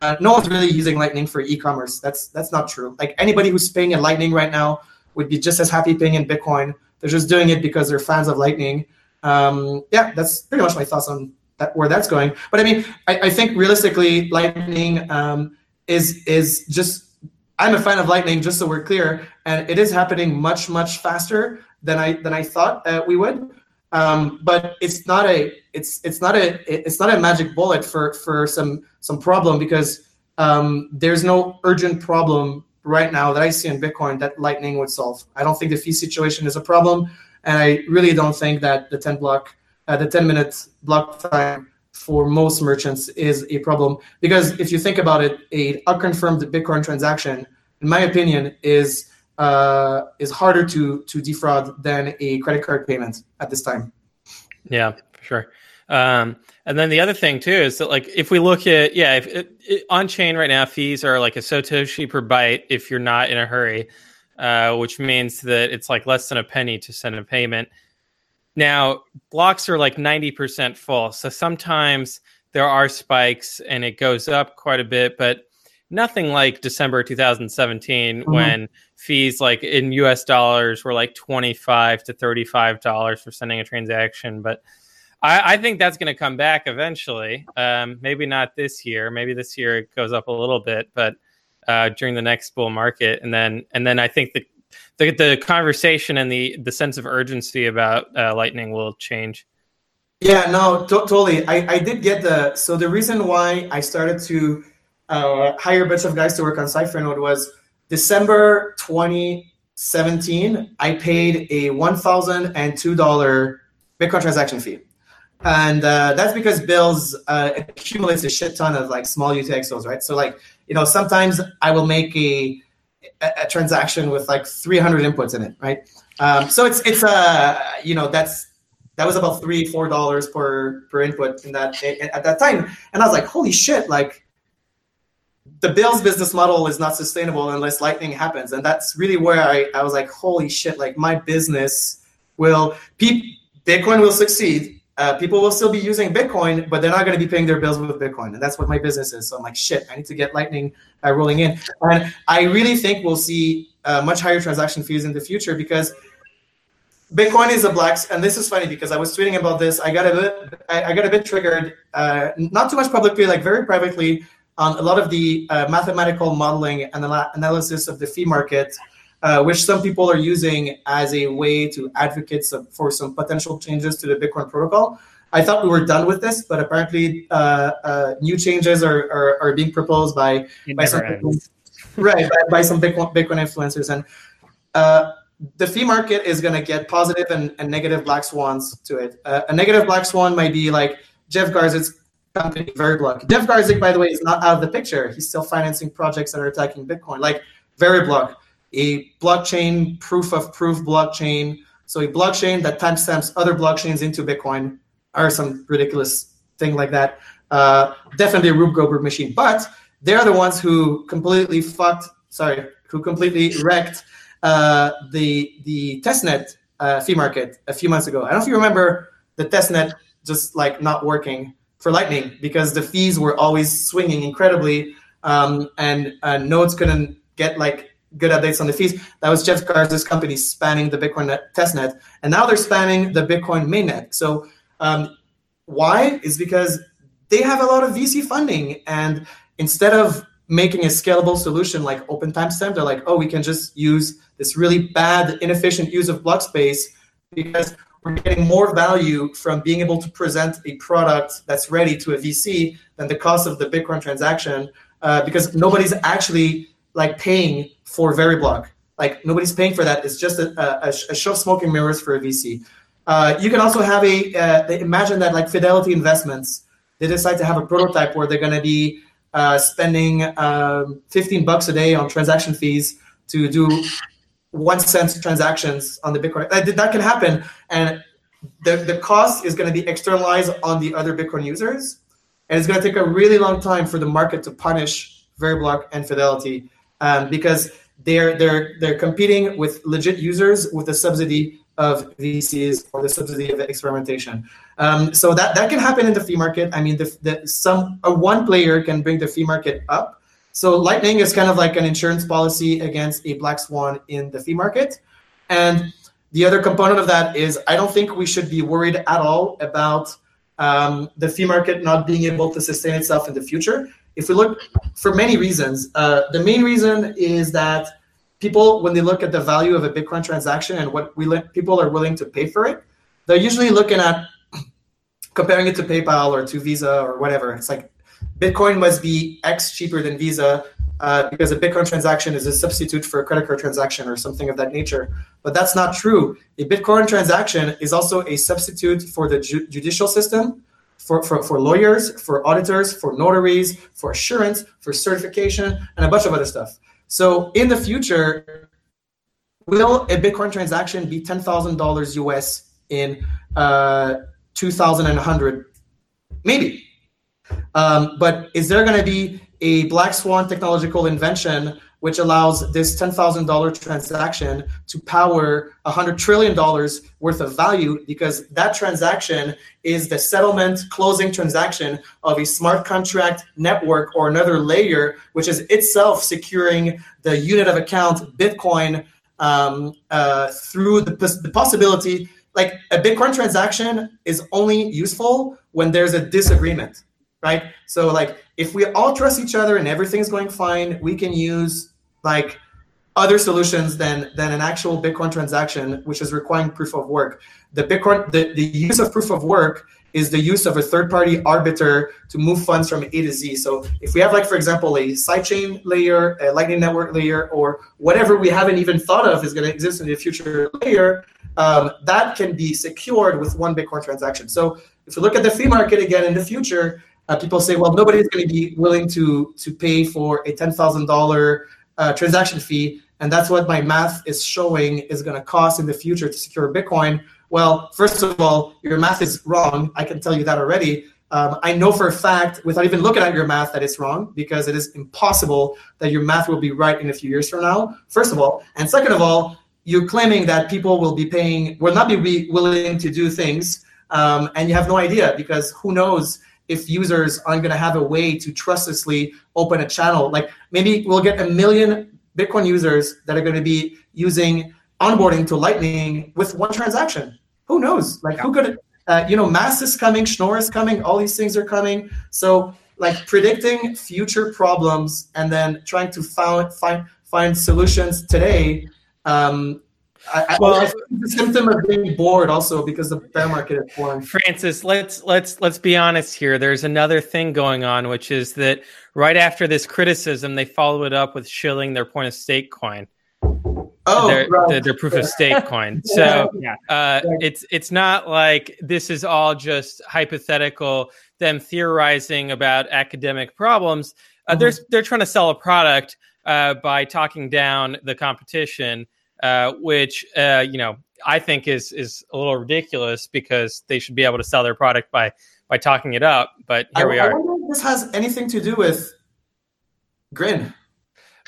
Uh, no one's really using Lightning for e-commerce. That's that's not true. Like anybody who's paying in Lightning right now would be just as happy paying in Bitcoin. They're just doing it because they're fans of Lightning. Um, yeah, that's pretty much my thoughts on that, where that's going. But I mean, I, I think realistically, Lightning um, is is just. I'm a fan of Lightning, just so we're clear, and it is happening much much faster than I than I thought uh, we would. Um, but it's not a it's it's not a it's not a magic bullet for for some some problem because um, there's no urgent problem right now that I see in Bitcoin that Lightning would solve. I don't think the fee situation is a problem, and I really don't think that the 10 block uh, the 10 minute block time for most merchants is a problem because if you think about it, a unconfirmed Bitcoin transaction, in my opinion, is uh, is harder to to defraud than a credit card payment at this time. Yeah, for sure. Um, and then the other thing too is that like if we look at yeah, if it, it, on chain right now fees are like a satoshi per byte if you're not in a hurry, uh, which means that it's like less than a penny to send a payment. Now blocks are like ninety percent full, so sometimes there are spikes and it goes up quite a bit, but nothing like December 2017 mm-hmm. when fees like in US dollars were like 25 to 35 dollars for sending a transaction but I, I think that's going to come back eventually. Um, maybe not this year. Maybe this year it goes up a little bit but uh, during the next bull market. And then and then I think the the, the conversation and the the sense of urgency about uh, lightning will change. Yeah no to- totally. I, I did get the so the reason why I started to uh, hire a bunch of guys to work on Cipher was December 2017. I paid a $1,002 Bitcoin transaction fee. And uh, that's because Bylls uh, accumulates a shit ton of like small UTXOs, right? So like, you know, sometimes I will make a, a, a transaction with like 300 inputs in it, right? Um, so it's it's uh you know that's that was about three four dollars per per input in that at that time, and I was like, holy shit, like the Bylls business model is not sustainable unless lightning happens. And that's really where I, I was like, holy shit, like my business will, pe- Bitcoin will succeed. Uh, people will still be using Bitcoin, but they're not going to be paying their bills with Bitcoin. And that's what my business is. So I'm like, shit, I need to get Lightning uh, rolling in. And I really think we'll see uh, much higher transaction fees in the future because Bitcoin is a black. And this is funny because I was tweeting about this. I got a bit, I, I got a bit triggered, uh, not too much publicly, like very privately on a lot of the uh, mathematical modeling and analysis of the fee market, uh, which some people are using as a way to advocate some, for some potential changes to the Bitcoin protocol. I thought we were done with this, but apparently uh, uh new changes are, are, are, being proposed by, by some people, (laughs) right by, by, some Bitcoin, Bitcoin influencers, and uh, the fee market is going to get positive and, and, negative black swans to it. Uh, a negative black swan might be like Jeff Garzik's company. Jeff Garzik, by the way, is not out of the picture. He's still financing projects that are attacking Bitcoin, like Veriblock, a blockchain proof of proof blockchain. So a blockchain that timestamps other blockchains into Bitcoin or some ridiculous thing like that. Uh, definitely a Rube Goldberg machine, but they're the ones who completely fucked. Sorry, who completely wrecked uh, the the testnet uh, fee market a few months ago. I don't know if you remember the testnet just like not working for Lightning because the fees were always swinging incredibly, um, and uh, nodes couldn't get like good updates on the fees. That was Jeff Garzik's company spanning the Bitcoin net, testnet, and now they're spanning the Bitcoin mainnet. So um, why is because they have a lot of VC funding, and instead of making a scalable solution like Open Timestamp, they're like, oh, we can just use this really bad, inefficient use of block space because we're getting more value from being able to present a product that's ready to a VC than the cost of the Bitcoin transaction uh, because nobody's actually like paying for Veriblock. Like nobody's paying for that. It's just a, a, a show of smoking mirrors for a VC. Uh, you can also have a uh, imagine that like Fidelity Investments, they decide to have a prototype where they're going to be uh, spending um, 15 bucks a day on transaction fees to do one cent transactions on the Bitcoin. That, that can happen, and the, the cost is going to be externalized on the other Bitcoin users, and it's going to take a really long time for the market to punish Veriblock and Fidelity um, because they're they're they're competing with legit users with the subsidy of VCs or the subsidy of experimentation. Um, so that, that can happen in the fee market. I mean, the, the, some a one player can bring the fee market up. So Lightning is kind of like an insurance policy against a black swan in the fee market. And the other component of that is I don't think we should be worried at all about um, the fee market not being able to sustain itself in the future. If we look for many reasons, uh, the main reason is that people when they look at the value of a Bitcoin transaction and what we people are willing to pay for it, they're usually looking at (clears throat) comparing it to PayPal or to Visa or whatever. It's like Bitcoin must be X cheaper than Visa uh, because a Bitcoin transaction is a substitute for a credit card transaction or something of that nature. But that's not true. A Bitcoin transaction is also a substitute for the ju- judicial system, for, for, for lawyers, for auditors, for notaries, for assurance, for certification, and a bunch of other stuff. So in the future, will a Bitcoin transaction be ten thousand dollars US in uh, two thousand and hundred? Maybe. Um, but is there going to be a black swan technological invention which allows this $10,000 transaction to power $100 trillion worth of value because that transaction is the settlement closing transaction of a smart contract network or another layer, which is itself securing the unit of account Bitcoin um, uh, through the, the possibility. Like a Bitcoin transaction is only useful when there's a disagreement right? So like if we all trust each other and everything's going fine, we can use like other solutions than than an actual Bitcoin transaction, which is requiring proof of work. The Bitcoin the, the use of proof of work is the use of a third-party arbiter to move funds from A to Z. So if we have like for example a sidechain layer, a Lightning Network layer, or whatever we haven't even thought of is going to exist in the future layer, um, that can be secured with one Bitcoin transaction. So if you look at the fee market again in the future, uh, people say, well, nobody's going to be willing to to pay for a ten thousand dollar uh, transaction fee, and that's what my math is showing is going to cost in the future to secure Bitcoin. Well, first of all, your math is wrong. I can tell you that already. Um, I know for a fact, without even looking at your math, that it's wrong because it is impossible that your math will be right in a few years from now. First of all, and second of all, you're claiming that people will be paying, will not be willing to do things, um, and you have no idea because who knows if users aren't going to have a way to trustlessly open a channel. Like maybe we'll get a million Bitcoin users that are going to be using onboarding to Lightning with one transaction. Who knows? Like who could, uh, you know, MAST is coming, Schnorr is coming, all these things are coming. So like predicting future problems and then trying to find find find solutions today um, I, well, I the symptom of being bored also because the bear market is boring. Francis, let's let's let's be honest here. There's another thing going on, which is that right after this criticism, they follow it up with shilling their point of stake coin. Oh, their, right. their, their proof of stake (laughs) coin. So yeah. uh, it's it's not like this is all just hypothetical. Them theorizing about academic problems. Uh, mm-hmm. They're they're trying to sell a product uh, by talking down the competition uh, which uh, you know I think is is a little ridiculous because they should be able to sell their product by by talking it up. But here I, we are. I wonder if this has anything to do with Grin.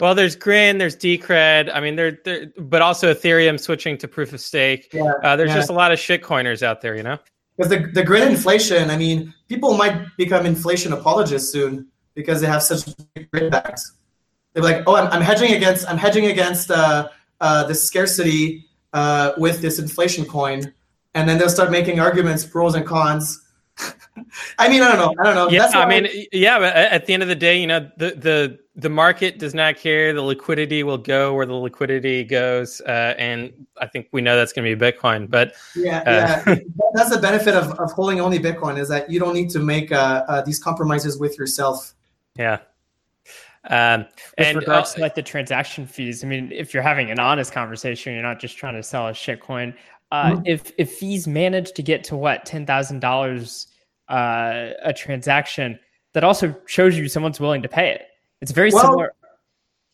Well, there's Grin, there's Decred. I mean, there, but also Ethereum switching to proof of stake. Yeah, uh, there's yeah. just a lot of shitcoiners out there, you know. Because the the Grin inflation, I mean, people might become inflation apologists soon because they have such big Grin backs. They're like, oh, I'm, I'm hedging against I'm hedging against uh, uh, this scarcity uh, with this inflation coin, and then they'll start making arguments, pros and cons. (laughs) I mean, I don't know. I don't know. Yeah, I mean, I, yeah, but at the end of the day, you know, the the the market does not care. The liquidity will go where the liquidity goes, uh, and I think we know that's going to be Bitcoin. But yeah, uh, yeah, (laughs) that's the benefit of, of holding only Bitcoin is that you don't need to make uh, uh these compromises with yourself. Yeah. Um, With and regards uh, to like the transaction fees, I mean, if you're having an honest conversation, you're not just trying to sell a shitcoin. Uh, mm-hmm. If if fees manage to get to what ten thousand uh, dollars a transaction, that also shows you someone's willing to pay it. It's very well, similar.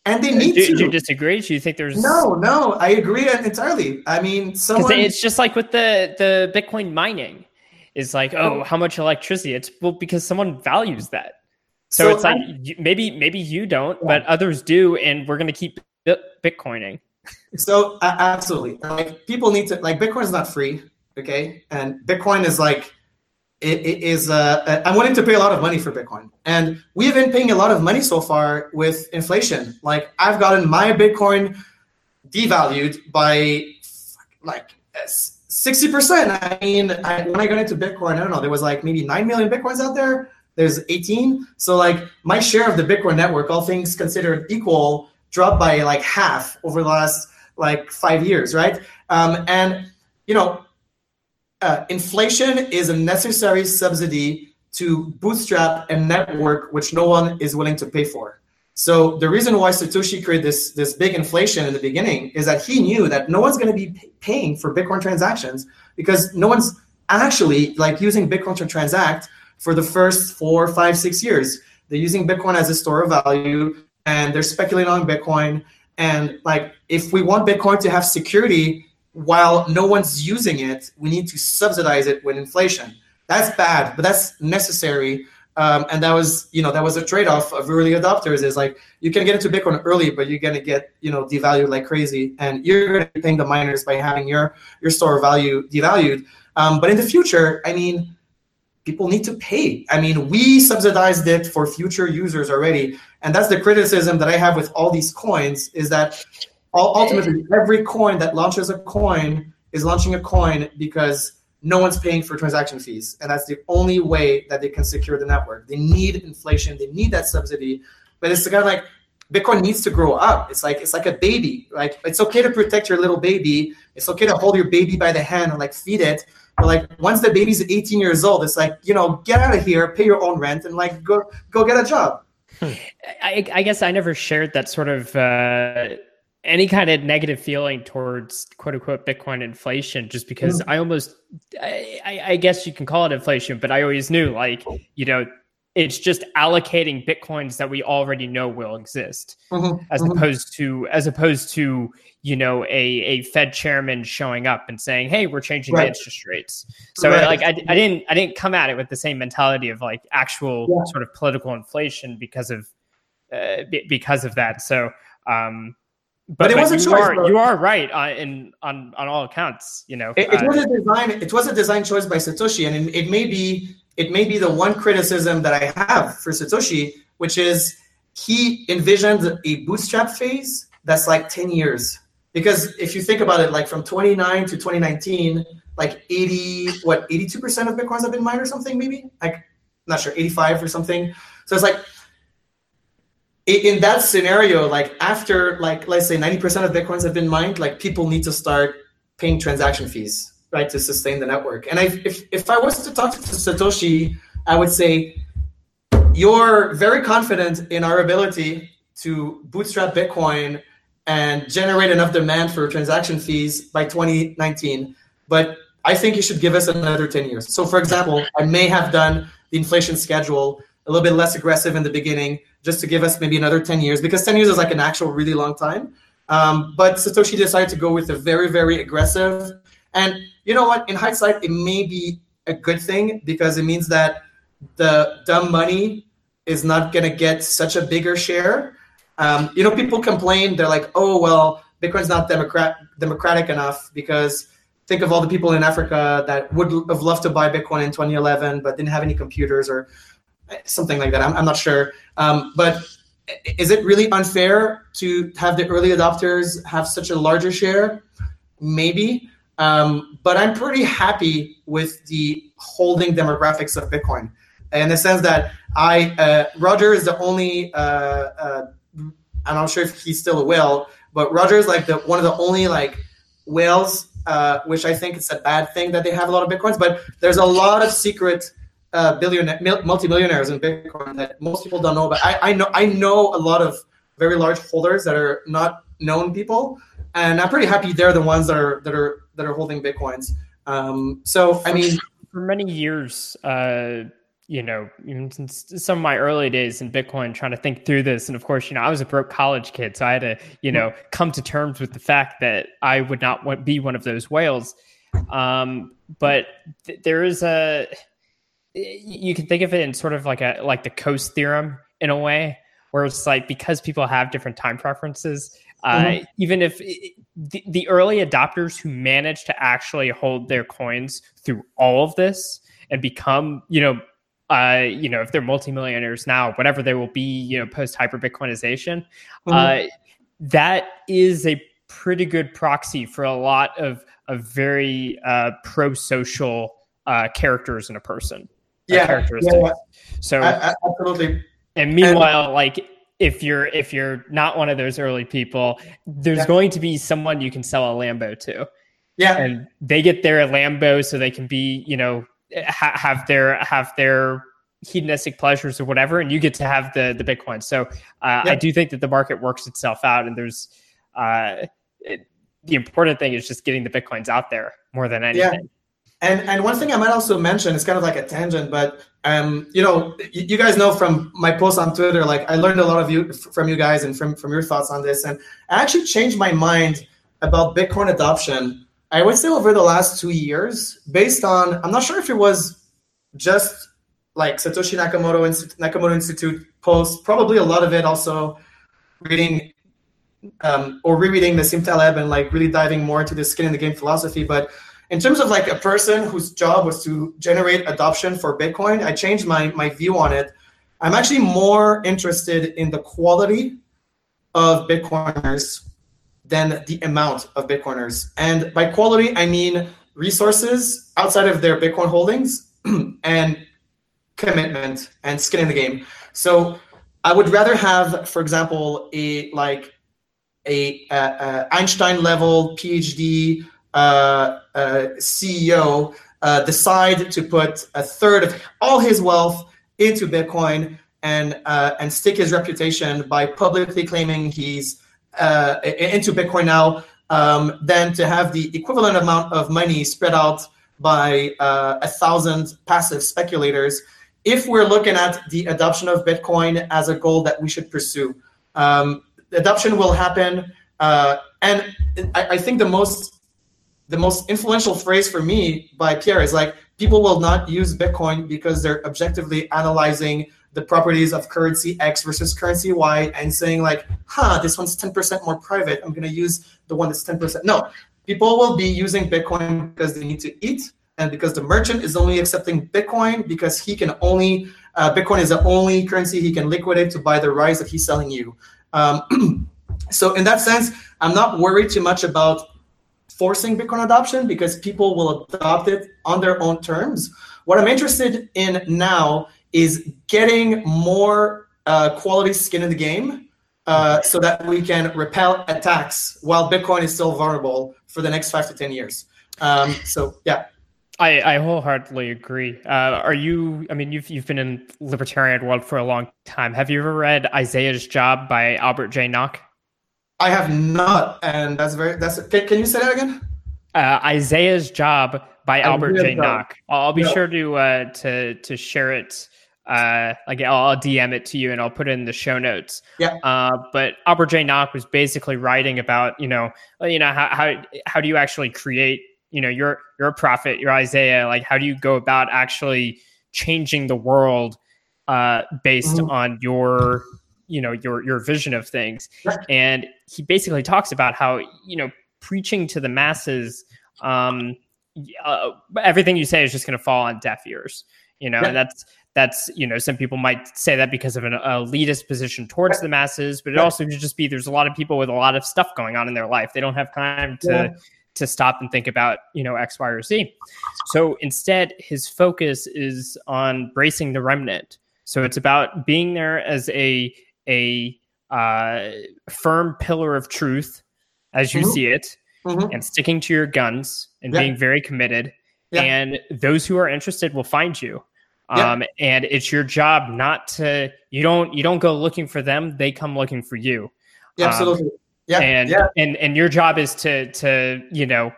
And they need do, to. Do you disagree? Do you think there's no, no? I agree entirely. I mean, someone. It's just like with the the Bitcoin mining. Is like, oh, how much electricity? It's well because someone values that. So, so it's like maybe maybe you don't, yeah. but others do, and we're going to keep Bitcoining. So uh, absolutely, like people need to like Bitcoin is not free, okay? And Bitcoin is like it, it is. Uh, I'm willing to pay a lot of money for Bitcoin, and we've been paying a lot of money so far with inflation. Like I've gotten my Bitcoin devalued by like sixty percent. I mean, I, when I got into Bitcoin, I don't know, there was like maybe nine million Bitcoins out there there's 18. So like my share of the Bitcoin network, all things considered equal, dropped by like half over the last like five years, right? Um, and you know, uh, inflation is a necessary subsidy to bootstrap a network which no one is willing to pay for. So the reason why Satoshi created this this big inflation in the beginning is that he knew that no one's going to be paying for Bitcoin transactions because no one's actually like using Bitcoin to transact for the first four, five, six years. They're using Bitcoin as a store of value and they're speculating on Bitcoin. And like, if we want Bitcoin to have security while no one's using it, we need to subsidize it with inflation. That's bad, but that's necessary. Um, and that was, you know, that was a trade-off of early adopters. Is like you can get into Bitcoin early, but you're gonna get, you know, devalued like crazy, and you're gonna be paying the miners by having your your store of value devalued. Um, but in the future, I mean, people need to pay. I mean, we subsidized it for future users already, and that's the criticism that I have with all these coins is that ultimately every coin that launches a coin is launching a coin because no one's paying for transaction fees, and that's the only way that they can secure the network. They need inflation, they need that subsidy, but it's kind of like Bitcoin needs to grow up. It's like it's like a baby. Like it's okay to protect your little baby. It's okay to hold your baby by the hand and like feed it like once the baby's 18 years old, it's like you know, get out of here, pay your own rent, and like go go get a job. I, I guess I never shared that sort of uh, any kind of negative feeling towards quote unquote Bitcoin inflation, just because mm-hmm. I almost, I, I guess you can call it inflation, but I always knew like you know it's just allocating bitcoins that we already know will exist mm-hmm. as mm-hmm. opposed to as opposed to you know a, a fed chairman showing up and saying hey we're changing right. the interest rates so right. like I, I didn't i didn't come at it with the same mentality of like actual yeah. sort of political inflation because of uh, because of that so um but, but it was a choice. Are, you are right uh, in on on all accounts. You know, it, it uh, was a design. It was a design choice by Satoshi, and it, it may be it may be the one criticism that I have for Satoshi, which is he envisioned a bootstrap phase that's like 10 years. Because if you think about it, like from 29 to 2019, like 80, what, 82% of Bitcoins have been mined or something, maybe? Like, not sure, 85 or something. So it's like, in that scenario, like after, like, let's say 90% of Bitcoins have been mined, like people need to start paying transaction fees right to sustain the network. And I, if if I was to talk to Satoshi, I would say you're very confident in our ability to bootstrap Bitcoin and generate enough demand for transaction fees by 2019. But I think you should give us another 10 years. So, for example, I may have done the inflation schedule a little bit less aggressive in the beginning, just to give us maybe another 10 years, because 10 years is like an actual really long time. Um, but Satoshi decided to go with a very, very aggressive and you know what? In hindsight, it may be a good thing because it means that the dumb money is not going to get such a bigger share. Um, you know, people complain. They're like, "Oh well, Bitcoin's not democrat democratic enough because think of all the people in Africa that would have loved to buy Bitcoin in 2011 but didn't have any computers or something like that. I'm, I'm not sure. Um, but is it really unfair to have the early adopters have such a larger share? Maybe. Um, but I'm pretty happy with the holding demographics of Bitcoin in the sense that I uh, Roger is the only. Uh, uh, I'm not sure if he's still a whale, but Roger is like the one of the only like whales, uh, which I think it's a bad thing that they have a lot of bitcoins. But there's a lot of secret uh, billionaire, multimillionaires in Bitcoin that most people don't know about. I, I know I know a lot of very large holders that are not known people, and I'm pretty happy they're the ones that are that are that are holding bitcoins. Um, so I mean, for many years, uh, you know, since some of my early days in Bitcoin, trying to think through this, and of course, you know, I was a broke college kid, so I had to, you know, come to terms with the fact that I would not want, be one of those whales. Um, but th- there is a you can think of it in sort of like a like the Coase theorem in a way, where it's like because people have different time preferences, uh, mm-hmm. even if it, the, the early adopters who manage to actually hold their coins through all of this and become, you know, uh, you know, if they're multimillionaires now, whatever they will be, you know, post hyper Bitcoinization, mm-hmm. uh, that is a pretty good proxy for a lot of of very uh, pro social uh, characters in a person yeah, characteristic. Yeah, so I, I, absolutely. And meanwhile, and, like if you're if you're not one of those early people, there's yeah. going to be someone you can sell a Lambo to. Yeah, and they get their Lambo so they can be you know ha- have their have their hedonistic pleasures or whatever, and you get to have the the Bitcoin. So uh, yeah. I do think that the market works itself out, and there's uh, it, the important thing is just getting the Bitcoins out there more than anything. And and one thing I might also mention is kind of like a tangent, but um, you know, you guys know from my posts on Twitter, like I learned a lot of you from you guys and from from your thoughts on this, and I actually changed my mind about Bitcoin adoption. I would say over the last two years, based on I'm not sure if it was just like Satoshi Nakamoto Nakamoto Institute posts, probably a lot of it also reading um, or rereading Nassim Taleb and like really diving more into the skin in the game philosophy, but in terms of like a person whose job was to generate adoption for Bitcoin, I changed my, my view on it. I'm actually more interested in the quality of Bitcoiners than the amount of Bitcoiners. And by quality, I mean resources outside of their Bitcoin holdings (clears throat) and commitment and skin in the game. So I would rather have, for example, a like a, a, a Einstein level PhD uh, uh, CEO uh, decide to put a third of all his wealth into Bitcoin and uh, and stick his reputation by publicly claiming he's uh, into Bitcoin now, um, than to have the equivalent amount of money spread out by uh, a thousand passive speculators. If we're looking at the adoption of Bitcoin as a goal that we should pursue, um, adoption will happen, and I, I think the most the most influential phrase for me by Pierre is like people will not use Bitcoin because they're objectively analyzing the properties of currency X versus currency Y and saying like, huh, this one's 10% more private. I'm gonna use the one that's 10%. No, people will be using Bitcoin because they need to eat and because the merchant is only accepting Bitcoin because he can only uh, Bitcoin is the only currency he can liquidate to buy the rice that he's selling you. Um, (clears throat) so in that sense, I'm not worried too much about forcing Bitcoin adoption because people will adopt it on their own terms. What I'm interested in now is getting more uh, quality skin in the game uh, so that we can repel attacks while Bitcoin is still vulnerable for the next five to 10 years. Um, so, yeah. I, I wholeheartedly agree. Uh, are you? I mean, you've you've been in libertarian world for a long time. Have you ever read Isaiah's Job by Albert J. Nock? I have not, and that's very. That's can, can you say that again? Uh, Isaiah's Job by Albert J. Nock. I'll be sure to uh, to to share it. Uh, like I'll, DM it to you and I'll put it in the show notes. Yeah. Uh, but Albert J. Nock was basically writing about you know you know how how how do you actually create you know you're you're a prophet you're Isaiah like how do you go about actually changing the world uh, based mm-hmm. on your you know your your vision of things. And he basically talks about how you know preaching to the masses um uh, everything you say is just going to fall on deaf ears you know? And that's that's you know some people might say that because of an elitist position towards the masses but it also could just be there's a lot of people with a lot of stuff going on in their life. They don't have time to yeah. to stop and think about you know x y or z. So instead his focus is on bracing the remnant. So it's about being there as a a uh, firm pillar of truth as you mm-hmm. see it mm-hmm. and sticking to your guns and yeah. being very committed and those who are interested will find you um, and it's your job not to you don't you don't go looking for them they come looking for you yeah, um, absolutely yeah and yeah. and and your job is to to you know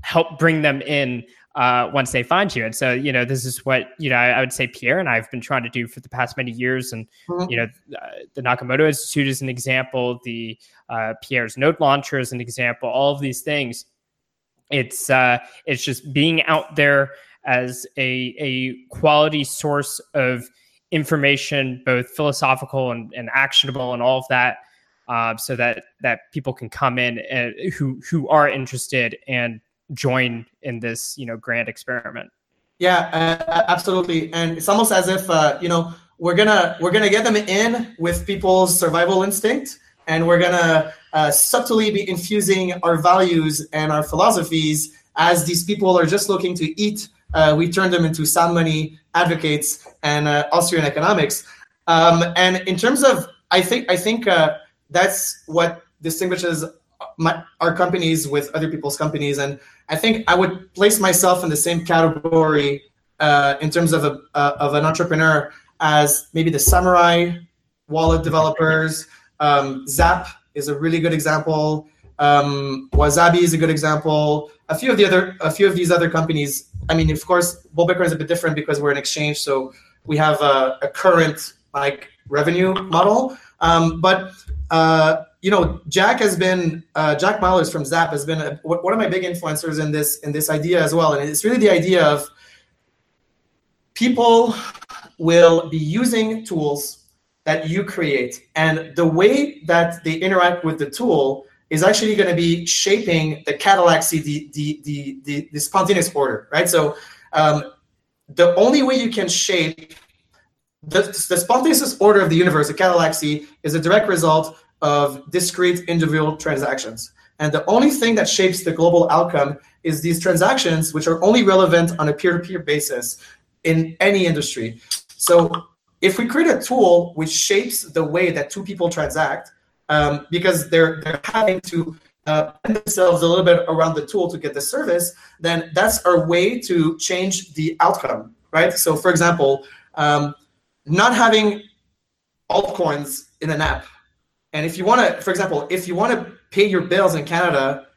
help bring them in uh, once they find you. And so you know this is what you know I, I, would say pierre and i've been trying to do for the past many years. And mm-hmm. you know uh, the nakamoto institute is an example. The uh, pierre's node launcher is an example. All of these things. It's uh it's just being out there as a, a quality source of information, both philosophical and, and actionable, and all of that, uh, so that that people can come in and who who are interested and join in this you know grand experiment. Yeah, uh, absolutely, and it's almost as if uh, you know we're gonna we're gonna get them in with people's survival instinct, and we're gonna uh, subtly be infusing our values and our philosophies as these people are just looking to eat uh, we turn them into sound money advocates and uh, Austrian economics. Um, and in terms of, I think, I think uh, that's what distinguishes my, our companies with other people's companies. And I think I would place myself in the same category uh, in terms of a uh, of an entrepreneur as maybe the Samurai wallet developers. Um, Zap is a really good example. Um, Wasabi is a good example. A few of the other, a few of these other companies. I mean, of course, Bitcoin is a bit different because we're an exchange, so we have a, a current like revenue model. Um, but uh, you know, Jack has been uh, Jack Mallers from Zap has been a, one of my big influencers in this in this idea as well, and it's really the idea of people will be using tools that you create, and the way that they interact with the tool is actually going to be shaping the catallaxy the, the, the, the, the spontaneous order, right? So um, the only way you can shape the, the spontaneous order of the universe, the catallaxy is a direct result of discrete individual transactions. And the only thing that shapes the global outcome is these transactions, which are only relevant on a peer to peer basis in any industry. So if we create a tool which shapes the way that two people transact, um, because they're they're having to uh, themselves a little bit around the tool to get the service, then that's our way to change the outcome, right? So, for example, um, not having altcoins in an app, and if you want to, for example, if you want to pay your bills in Canada,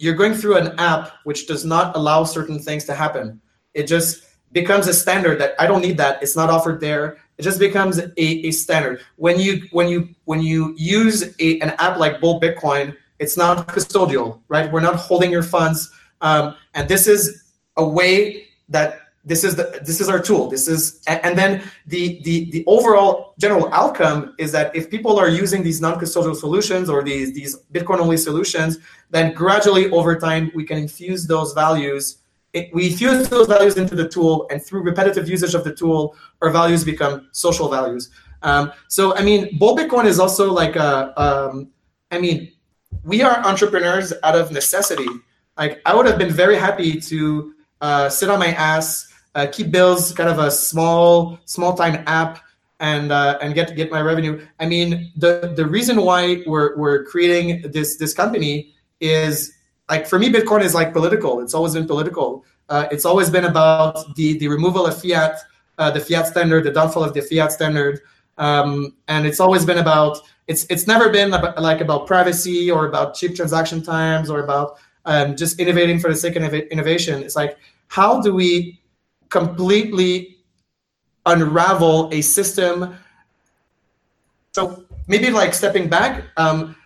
you're going through an app which does not allow certain things to happen. It just becomes a standard that I don't need that. It's not offered there. It just becomes a, a standard. When you when you when you use a, an app like Bull Bitcoin, it's not custodial, right? We're not holding your funds, um, and this is a way that this is the this is our tool. This is and then the the the overall general outcome is that if people are using these non-custodial solutions or these these Bitcoin only solutions, then gradually over time we can infuse those values it, we fuse those values into the tool, and through repetitive usage of the tool, our values become social values. Um, so, I mean, Bull Bitcoin is also like a, um, I mean, we are entrepreneurs out of necessity. Like, I would have been very happy to uh, sit on my ass, uh, keep Bylls, kind of a small, small time app, and uh, and get get my revenue. I mean, the the reason why we're we're creating this this company is like for me, Bitcoin is like political. It's always been political. Uh, it's always been about the the removal of fiat, uh, the fiat standard, the downfall of the fiat standard, um, and it's always been about. It's it's never been about, like about privacy or about cheap transaction times or about um, just innovating for the sake of innovation. It's like how do we completely unravel a system? So maybe like stepping back. Um,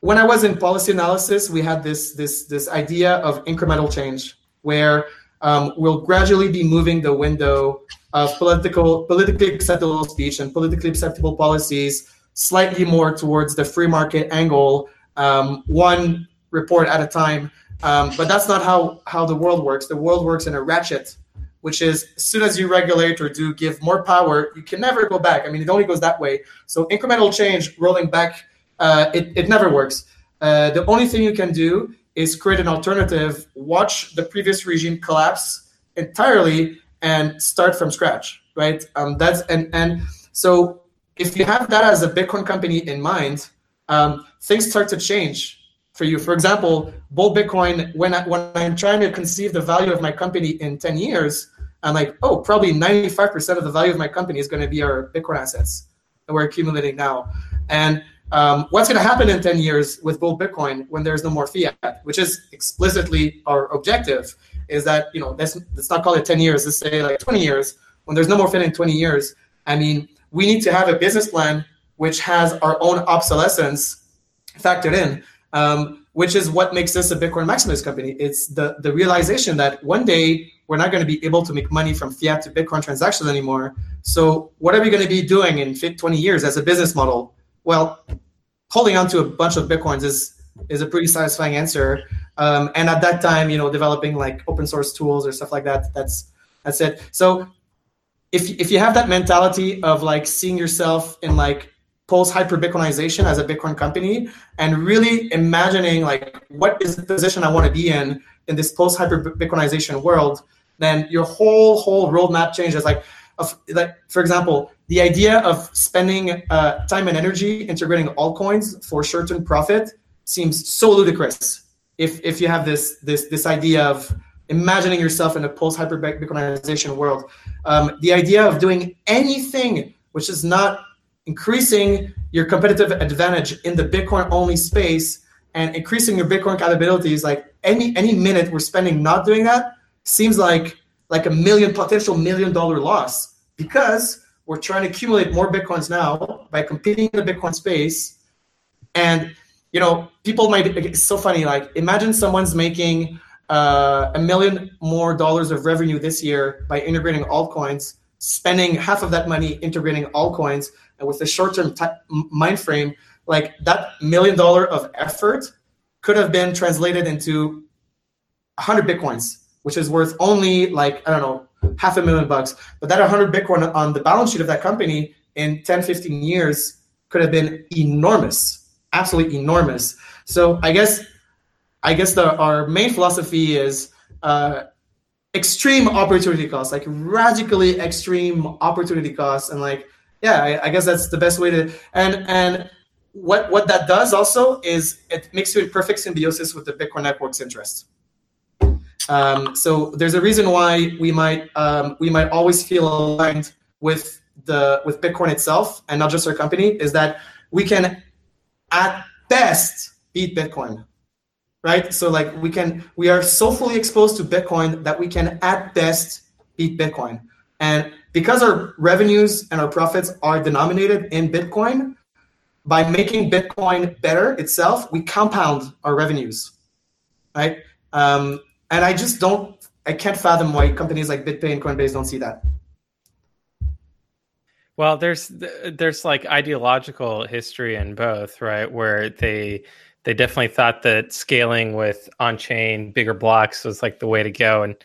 when I was in policy analysis, we had this this this idea of incremental change, where um, we'll gradually be moving the window of political politically acceptable speech and politically acceptable policies slightly more towards the free market angle, um, one report at a time. Um, but that's not how how the world works. The world works in a ratchet, which is as soon as you regulate or do give more power, you can never go back. I mean, it only goes that way. So incremental change, rolling back, uh, it it never works. Uh, the only thing you can do is create an alternative, watch the previous regime collapse entirely, and start from scratch. Right? Um, that's and and so if you have that as a Bitcoin company in mind, um, things start to change for you. For example, Bull Bitcoin, when, I, when I'm trying to conceive the value of my company in 10 years, I'm like, oh, probably 95% of the value of my company is going to be our Bitcoin assets that we're accumulating now. And um, what's going to happen in 10 years with Bull Bitcoin when there's no more fiat, which is explicitly our objective, is that, you know, let's, let's not call it 10 years, let's say like 20 years. When there's no more fiat in 20 years, I mean, we need to have a business plan which has our own obsolescence factored in um, which is what makes this a Bitcoin maximalist company. It's the, the realization that one day we're not going to be able to make money from fiat to Bitcoin transactions anymore. So, what are we going to be doing in 20 years as a business model? Well, holding on to a bunch of Bitcoins is is a pretty satisfying answer. Um, and at that time, you know, developing like open source tools or stuff like that, that's that's it. So, if if you have that mentality of like seeing yourself in like post hyper Bitcoinization as a Bitcoin company and really imagining like what is the position I want to be in in this post hyper Bitcoinization world, then your whole whole roadmap changes. Like, of, like for example, the idea of spending uh, time and energy integrating altcoins for certain profit seems so ludicrous. If if you have this this this idea of imagining yourself in a post hyper Bitcoinization world, um, the idea of doing anything which is not increasing your competitive advantage in the Bitcoin only space and increasing your Bitcoin capabilities, like any any minute we're spending not doing that seems like like a million potential million dollar loss because we're trying to accumulate more bitcoins now by competing in the Bitcoin space. And you know, people might it's so funny. Like, imagine someone's making uh, a million more dollars of revenue this year by integrating altcoins, spending half of that money integrating altcoins and with a short-term t- mind frame, like that million dollar of effort could have been translated into 100 bitcoins, which is worth only like I don't know half a million bucks. But that 100 bitcoin on the balance sheet of that company in 10, 15 years could have been enormous, absolutely enormous. So I guess I guess the, our main philosophy is uh, extreme opportunity costs, like radically extreme opportunity costs, and like yeah, I, I, guess that's the best way to and and what what that does also is it makes you in perfect symbiosis with the Bitcoin network's interests. Um, so there's a reason why we might um, we might always feel aligned with the with Bitcoin itself and not just our company is that we can at best beat Bitcoin. Right? So like we can we are so fully exposed to Bitcoin that we can at best beat Bitcoin. And because our revenues and our profits are denominated in Bitcoin, by making Bitcoin better itself, we compound our revenues, right? Um, and I just don't, I can't fathom why companies like BitPay and Coinbase don't see that. Well, there's there's like ideological history in both, right? Where they they definitely thought that scaling with on-chain bigger blocks was like the way to go, and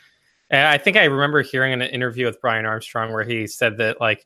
and I think I remember hearing an interview with Brian Armstrong where he said that like,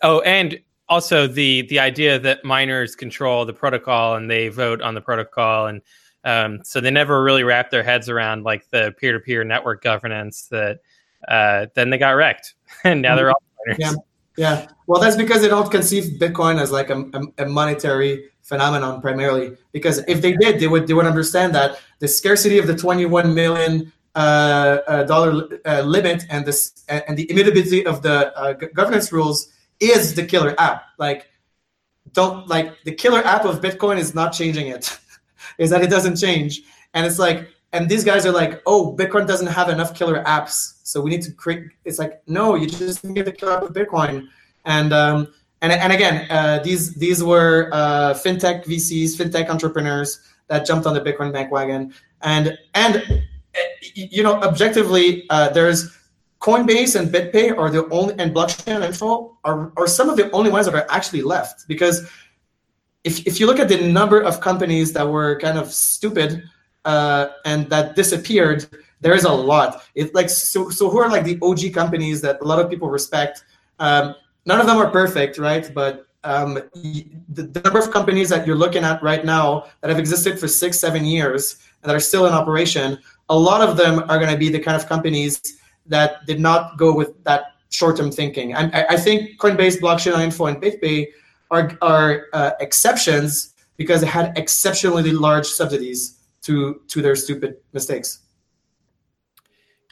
oh, and also the the idea that miners control the protocol and they vote on the protocol, and um, so they never really wrapped their heads around like the peer to peer network governance. That uh, then they got wrecked, (laughs) and now they're all miners. (laughs) Yeah. Yeah, well, that's because they don't conceive Bitcoin as like a, a, monetary phenomenon primarily. Because if they did, they would they would understand that the scarcity of the 21 million uh, uh, dollar uh, limit and this and the immutability of the governance rules is the killer app. Like, don't like the killer app of Bitcoin is not changing it. (laughs) is that it doesn't change, and it's like, and these guys are like, oh, Bitcoin doesn't have enough killer apps, so we need to create. It's like, no, you just need the killer app Bitcoin, and um, and and again, uh, these these were uh, fintech VCs, fintech entrepreneurs that jumped on the Bitcoin bandwagon, and and you know, objectively, uh, there's Coinbase and BitPay are the only, and blockchain info are, are some of the only ones that are actually left. Because if, if you look at the number of companies that were kind of stupid uh, and that disappeared, there is a lot. It like so so who are like the OG companies that a lot of people respect? Um, none of them are perfect, right? But um, the, the, number of companies that you're looking at right now that have existed for six, seven years and that are still in operation, a lot of them are going to be the kind of companies that did not go with that short-term thinking. I, I think Coinbase, Blockchain Info, and BitPay are, are uh, exceptions because they had exceptionally large subsidies to to their stupid mistakes.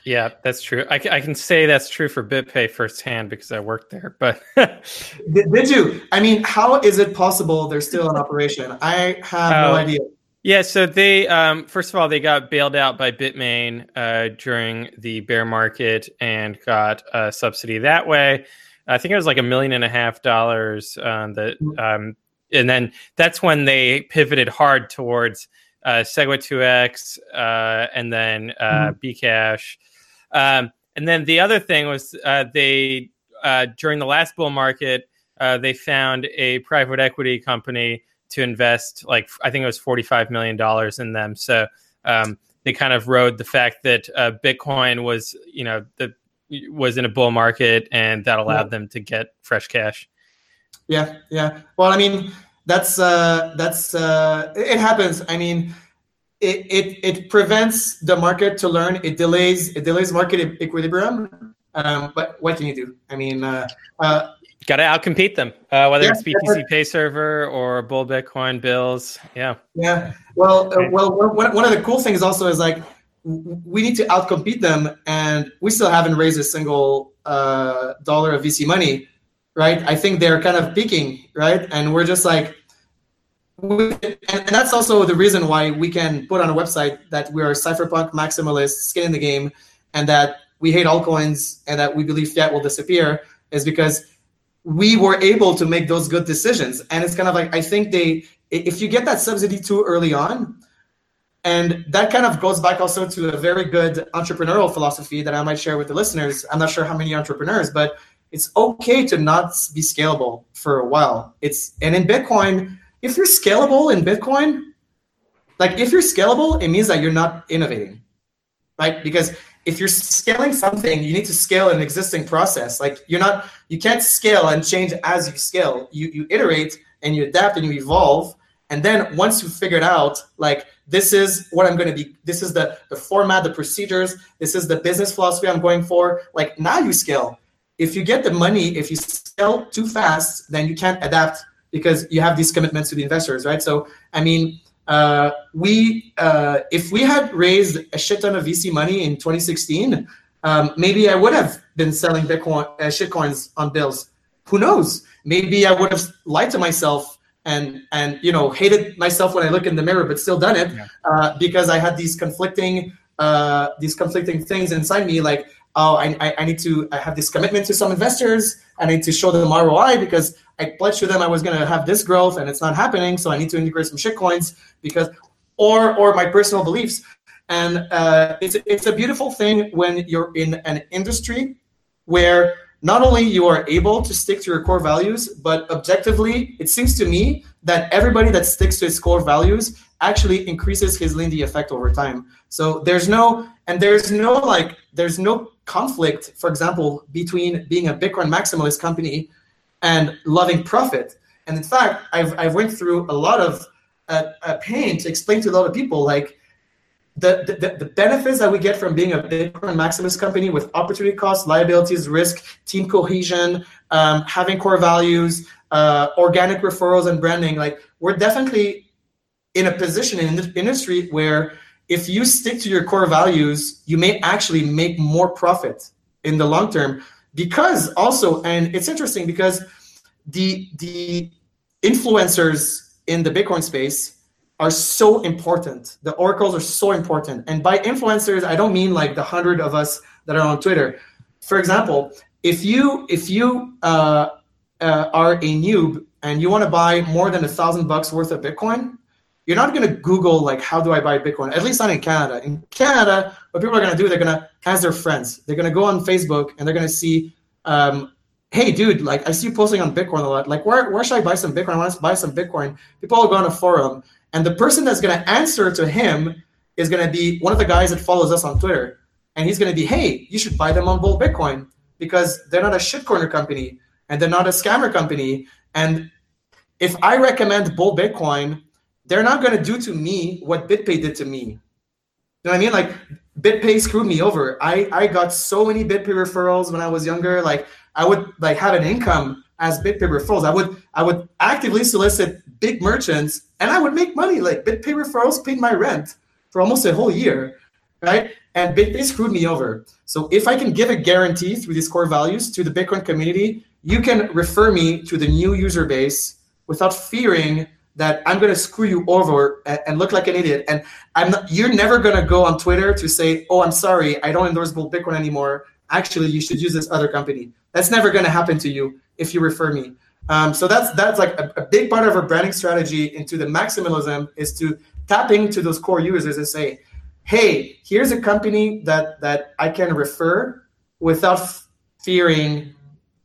Yeah, that's true. I, I can say that's true for BitPay firsthand because I worked there. But (laughs) did, did, you? I mean, how is it possible they're still in operation? I have uh, no idea. Yeah, so they um, first of all they got bailed out by Bitmain uh, during the bear market and got a subsidy that way. I think it was like a million and a half dollars. Uh, that um, and then that's when they pivoted hard towards uh, SegWit2x uh, and then uh, mm-hmm. Bcash um, and then the other thing was uh, they uh, during the last bull market uh, they found a private equity company to invest like I think it was forty five million dollars in them. So um, they kind of rode the fact that uh, Bitcoin was you know the was in a bull market and that allowed yeah. them to get fresh cash. Yeah, yeah. Well, I mean that's uh, that's uh, it happens. I mean it, it, it prevents the market to learn. It delays it delays market equilibrium. Um, but what can you do? I mean, uh, uh, got to outcompete them, uh, whether yeah, it's BTC Pay Server or Bull Bitcoin Bylls. Yeah. Yeah. Well, uh, well, one of the cool things also is like we need to outcompete them, and we still haven't raised a single uh, dollar of VC money, right? I think they're kind of peaking, right? And we're just like we, and that's also the reason why we can put on a website that we are cypherpunk maximalists, skin in the game, and that we hate altcoins and that we believe fiat will disappear is because we were able to make those good decisions. And it's kind of like I think they, if you get that subsidy too early on, and that kind of goes back also to a very good entrepreneurial philosophy that I might share with the listeners. I'm not sure how many entrepreneurs, but it's okay to not be scalable for a while. It's and in Bitcoin if you're scalable in Bitcoin, like if you're scalable, it means that you're not innovating, right? Because if you're scaling something, you need to scale an existing process. Like you're not, you can't scale and change as you scale. You you iterate and you adapt and you evolve. And then once you figured out, like this is what I'm going to be, this is the the format, the procedures, this is the business philosophy I'm going for. Like now you scale. If you get the money, if you scale too fast, then you can't adapt because you have these commitments to the investors, right? So, I mean, uh, we uh, if we had raised a shit ton of VC money in 2016, um, maybe I would have been selling Bitcoin uh, shitcoins on Bylls. Who knows? Maybe I would have lied to myself and and you know hated myself when I look in the mirror, but still done it yeah. uh, because I had these conflicting uh, these conflicting things inside me, like oh, I, I need to I have this commitment to some investors. I need to show them ROI because I pledged to them I was going to have this growth and it's not happening. So I need to integrate some shitcoins because, or or my personal beliefs. And uh, it's it's a beautiful thing when you're in an industry where not only you are able to stick to your core values, but objectively, it seems to me that everybody that sticks to its core values actually increases his Lindy effect over time. So there's no and there's no like there's no conflict, for example, between being a Bitcoin maximalist company and loving profit. And in fact, I've, I've went through a lot of uh, uh, pain to explain to a lot of people like the, the, the benefits that we get from being a Bitcoin maximalist company with opportunity costs, liabilities, risk, team cohesion, um, having core values, uh, organic referrals and branding. Like we're definitely in a position in the industry where if you stick to your core values, you may actually make more profit in the long term. Because also, and it's interesting because the the influencers in the Bitcoin space are so important. The oracles are so important. And by influencers, I don't mean like the hundred of us that are on Twitter. For example, if you if you uh, uh, are a noob and you want to buy more than a thousand bucks worth of Bitcoin, you're not going to Google like how do I buy Bitcoin. At least not in Canada. In Canada, what people are going to do, they're going to ask their friends. They're going to go on Facebook and they're going to see, um, hey, dude, like I see you posting on Bitcoin a lot. Like where where should I buy some Bitcoin? I want to buy some Bitcoin. People will go on a forum, and the person that's going to answer to him is going to be one of the guys that follows us on Twitter, and he's going to be, hey, you should buy them on Bull Bitcoin because they're not a shitcoiner company and they're not a scammer company. And if I recommend Bull Bitcoin they're not going to do to me what BitPay did to me. You know what I mean? Like BitPay screwed me over. I I got so many BitPay referrals when I was younger. Like I would like have an income as BitPay referrals. I would I would actively solicit big merchants and I would make money. Like BitPay referrals paid my rent for almost a whole year, right? And BitPay screwed me over. So if I can give a guarantee through these core values to the Bitcoin community, you can refer me to the new user base without fearing that I'm going to screw you over and, look like an idiot. And I'm not, you're never going to go on Twitter to say, "Oh, I'm sorry, I don't endorse Bitcoin anymore. Actually, you should use this other company." That's never going to happen to you if you refer me. Um, so that's that's like a, a, big part of our branding strategy into the maximalism is to tap into those core users and say, "Hey, here's a company that that I can refer without fearing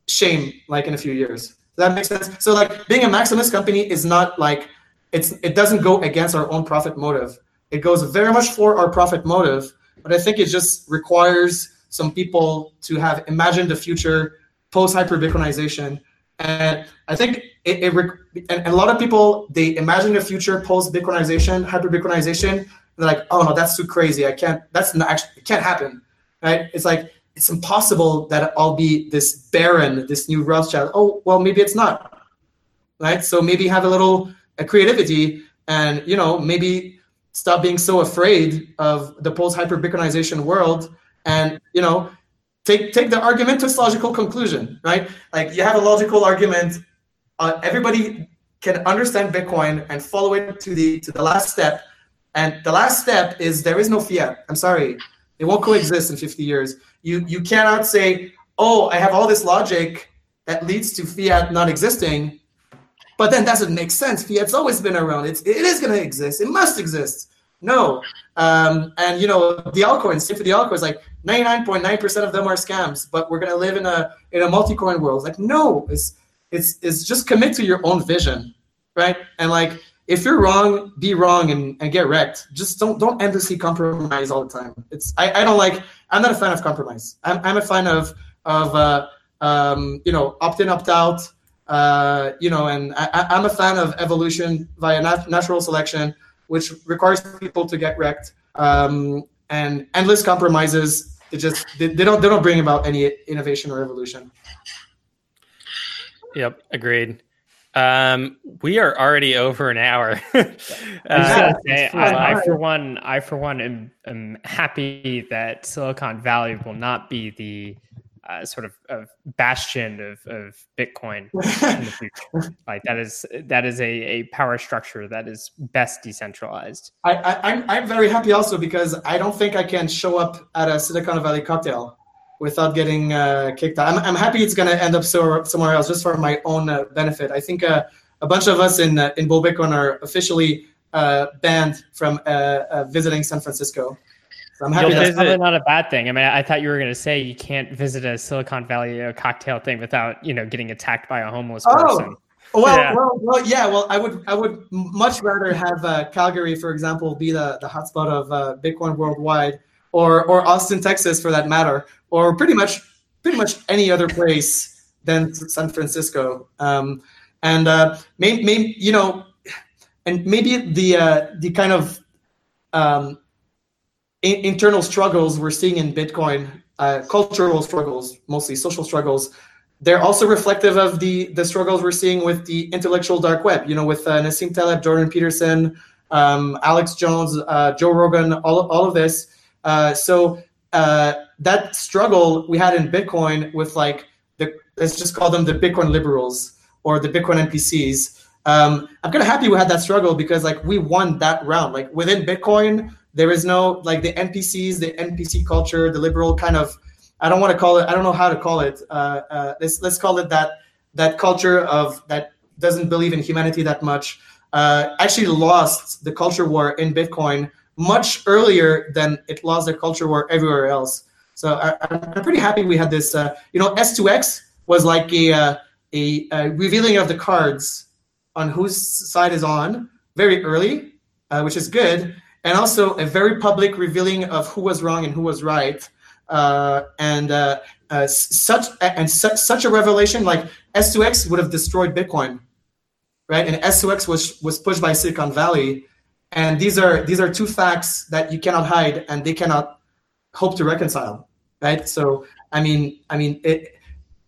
shame, like in a few years." that makes sense? So like being a maximalist company is not like it's it doesn't go against our own profit motive. It goes very much for our profit motive, but I think it just requires some people to have imagined the future post hyper Bitcoinization. And I think it, it and, a lot of people they imagine the future post Bitcoinization, hyper Bitcoinization. They're like, oh no, that's too crazy. I can't. That's not actually. It can't happen, right? It's like it's impossible that I'll be this baron, this new Rothschild. Oh, well, maybe it's not, right? So maybe have a little creativity and, you know, maybe stop being so afraid of the post-hyper Bitcoinization world and, you know, take, take the argument to its logical conclusion, right? Like you have a logical argument. Uh, everybody can understand Bitcoin and follow it to the to the last step. And the last step is there is no fiat. I'm sorry. It won't coexist in 50 years. You you cannot say, "Oh, I have all this logic that leads to fiat not existing," but then doesn't make sense. Fiat's always been around. It's it is going to exist. It must exist. No, um, and you know the altcoins. Same for the altcoins. Like 99.9% of them are scams, but we're to live in a in a multi-coin world. Like no, it's it's it's just commit to your own vision, right? And like if you're wrong, be wrong and, and get wrecked. Just don't don't endlessly compromise all the time. It's I, I don't like I'm not a fan of compromise. I'm, I'm a fan of of uh, um, you know opt in opt out. Uh, you know, and I, I'm a fan of evolution via nat- natural selection, which requires people to get wrecked. Um, and endless compromises, they just they, they don't they don't bring about any innovation or evolution. Yep, agreed. Um, we are already over an hour. (laughs) uh, say, I, I, for one, I for one am, am, happy that Silicon Valley will not be the uh, sort of, of, bastion of, of Bitcoin (laughs) in the future. like that is that is a, a power structure that is best decentralized. I, I, I'm I'm very happy also because I don't think I can show up at a Silicon Valley cocktail without getting uh, kicked out. I'm, I'm happy it's going to end up so, somewhere else just for my own uh, benefit. I think uh, a bunch of us in uh, in Bull Bitcoin are officially uh, banned from uh, visiting San Francisco. So I'm happy. That's probably not a bad thing. I mean, I thought you were going to say you can't visit a Silicon Valley cocktail thing without you know getting attacked by a homeless oh. person. Well, yeah. well, well, yeah. Well, I would, I would much rather have Calgary, for example, be the, the hotspot of Bitcoin worldwide, or or Austin, Texas, for that matter, or pretty much pretty much any other place than San Francisco. Um, and uh, maybe, maybe you know, and maybe the uh, the kind of um, in- internal struggles we're seeing in Bitcoin, uh, cultural struggles, mostly social struggles. They're also reflective of the the struggles we're seeing with the intellectual dark web. You know, with uh, Nassim Taleb, Jordan Peterson, um, Alex Jones, uh, Joe Rogan, all all of this. Uh, so uh, that struggle we had in Bitcoin with like the let's just call them the Bitcoin liberals or the Bitcoin NPCs. Um, I'm kind of happy we had that struggle because like we won that round. Like within Bitcoin, there is no like the NPCs, the NPC culture, the liberal kind of. I don't want to call it. I don't know how to call it. Uh, uh, let's let's call it that that culture of that doesn't believe in humanity that much. uh, actually lost the culture war in Bitcoin much earlier than it lost the culture war everywhere else. So I, am pretty happy we had this. Uh, you know, S2X was like a, uh, a, a, revealing of the cards on whose side is on very early, uh, which is good, and also a very public revealing of who was wrong and who was right. Uh, and uh, uh, such and su- such a revelation like S2X would have destroyed Bitcoin, right? And S2X was was pushed by Silicon Valley, and these are these are two facts that you cannot hide and they cannot hope to reconcile, right? So I mean, I mean, it,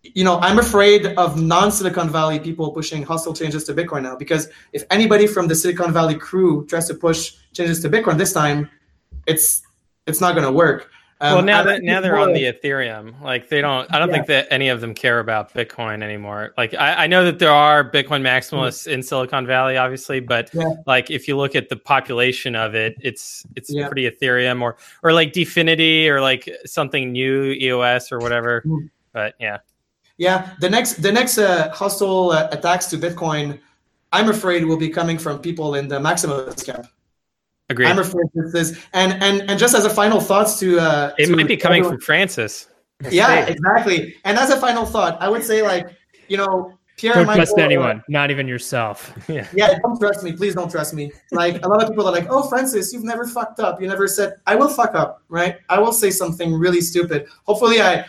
you know, I'm afraid of non-Silicon Valley people pushing hostile changes to Bitcoin now because if anybody from the Silicon Valley crew tries to push changes to Bitcoin this time, it's it's not going to work. Um, well, now that now they're on the Ethereum, like they don't. I don't yeah. think that any of them care about Bitcoin anymore. Like I, I know that there are Bitcoin maximalists mm-hmm. in Silicon Valley, obviously, but yeah. like if you look at the population of it, it's it's yeah. pretty Ethereum or or like DFINITY or like something new EOS or whatever. Mm-hmm. But yeah, yeah. The next the next uh, hostile uh, attacks to Bitcoin, I'm afraid, will be coming from people in the maximalist camp. Agreed. I'm afraid this is, and and and just as a final thoughts to uh, it to might be coming everyone. from Francis. Yeah, exactly. And as a final thought, I would say like you know Pierre don't trust anyone, not even yourself. (laughs) yeah. yeah, don't trust me. Please don't trust me. Like a lot of people are like, "Oh, Francis, you've never fucked up. You never said." I will fuck up, right? I will say something really stupid. Hopefully, I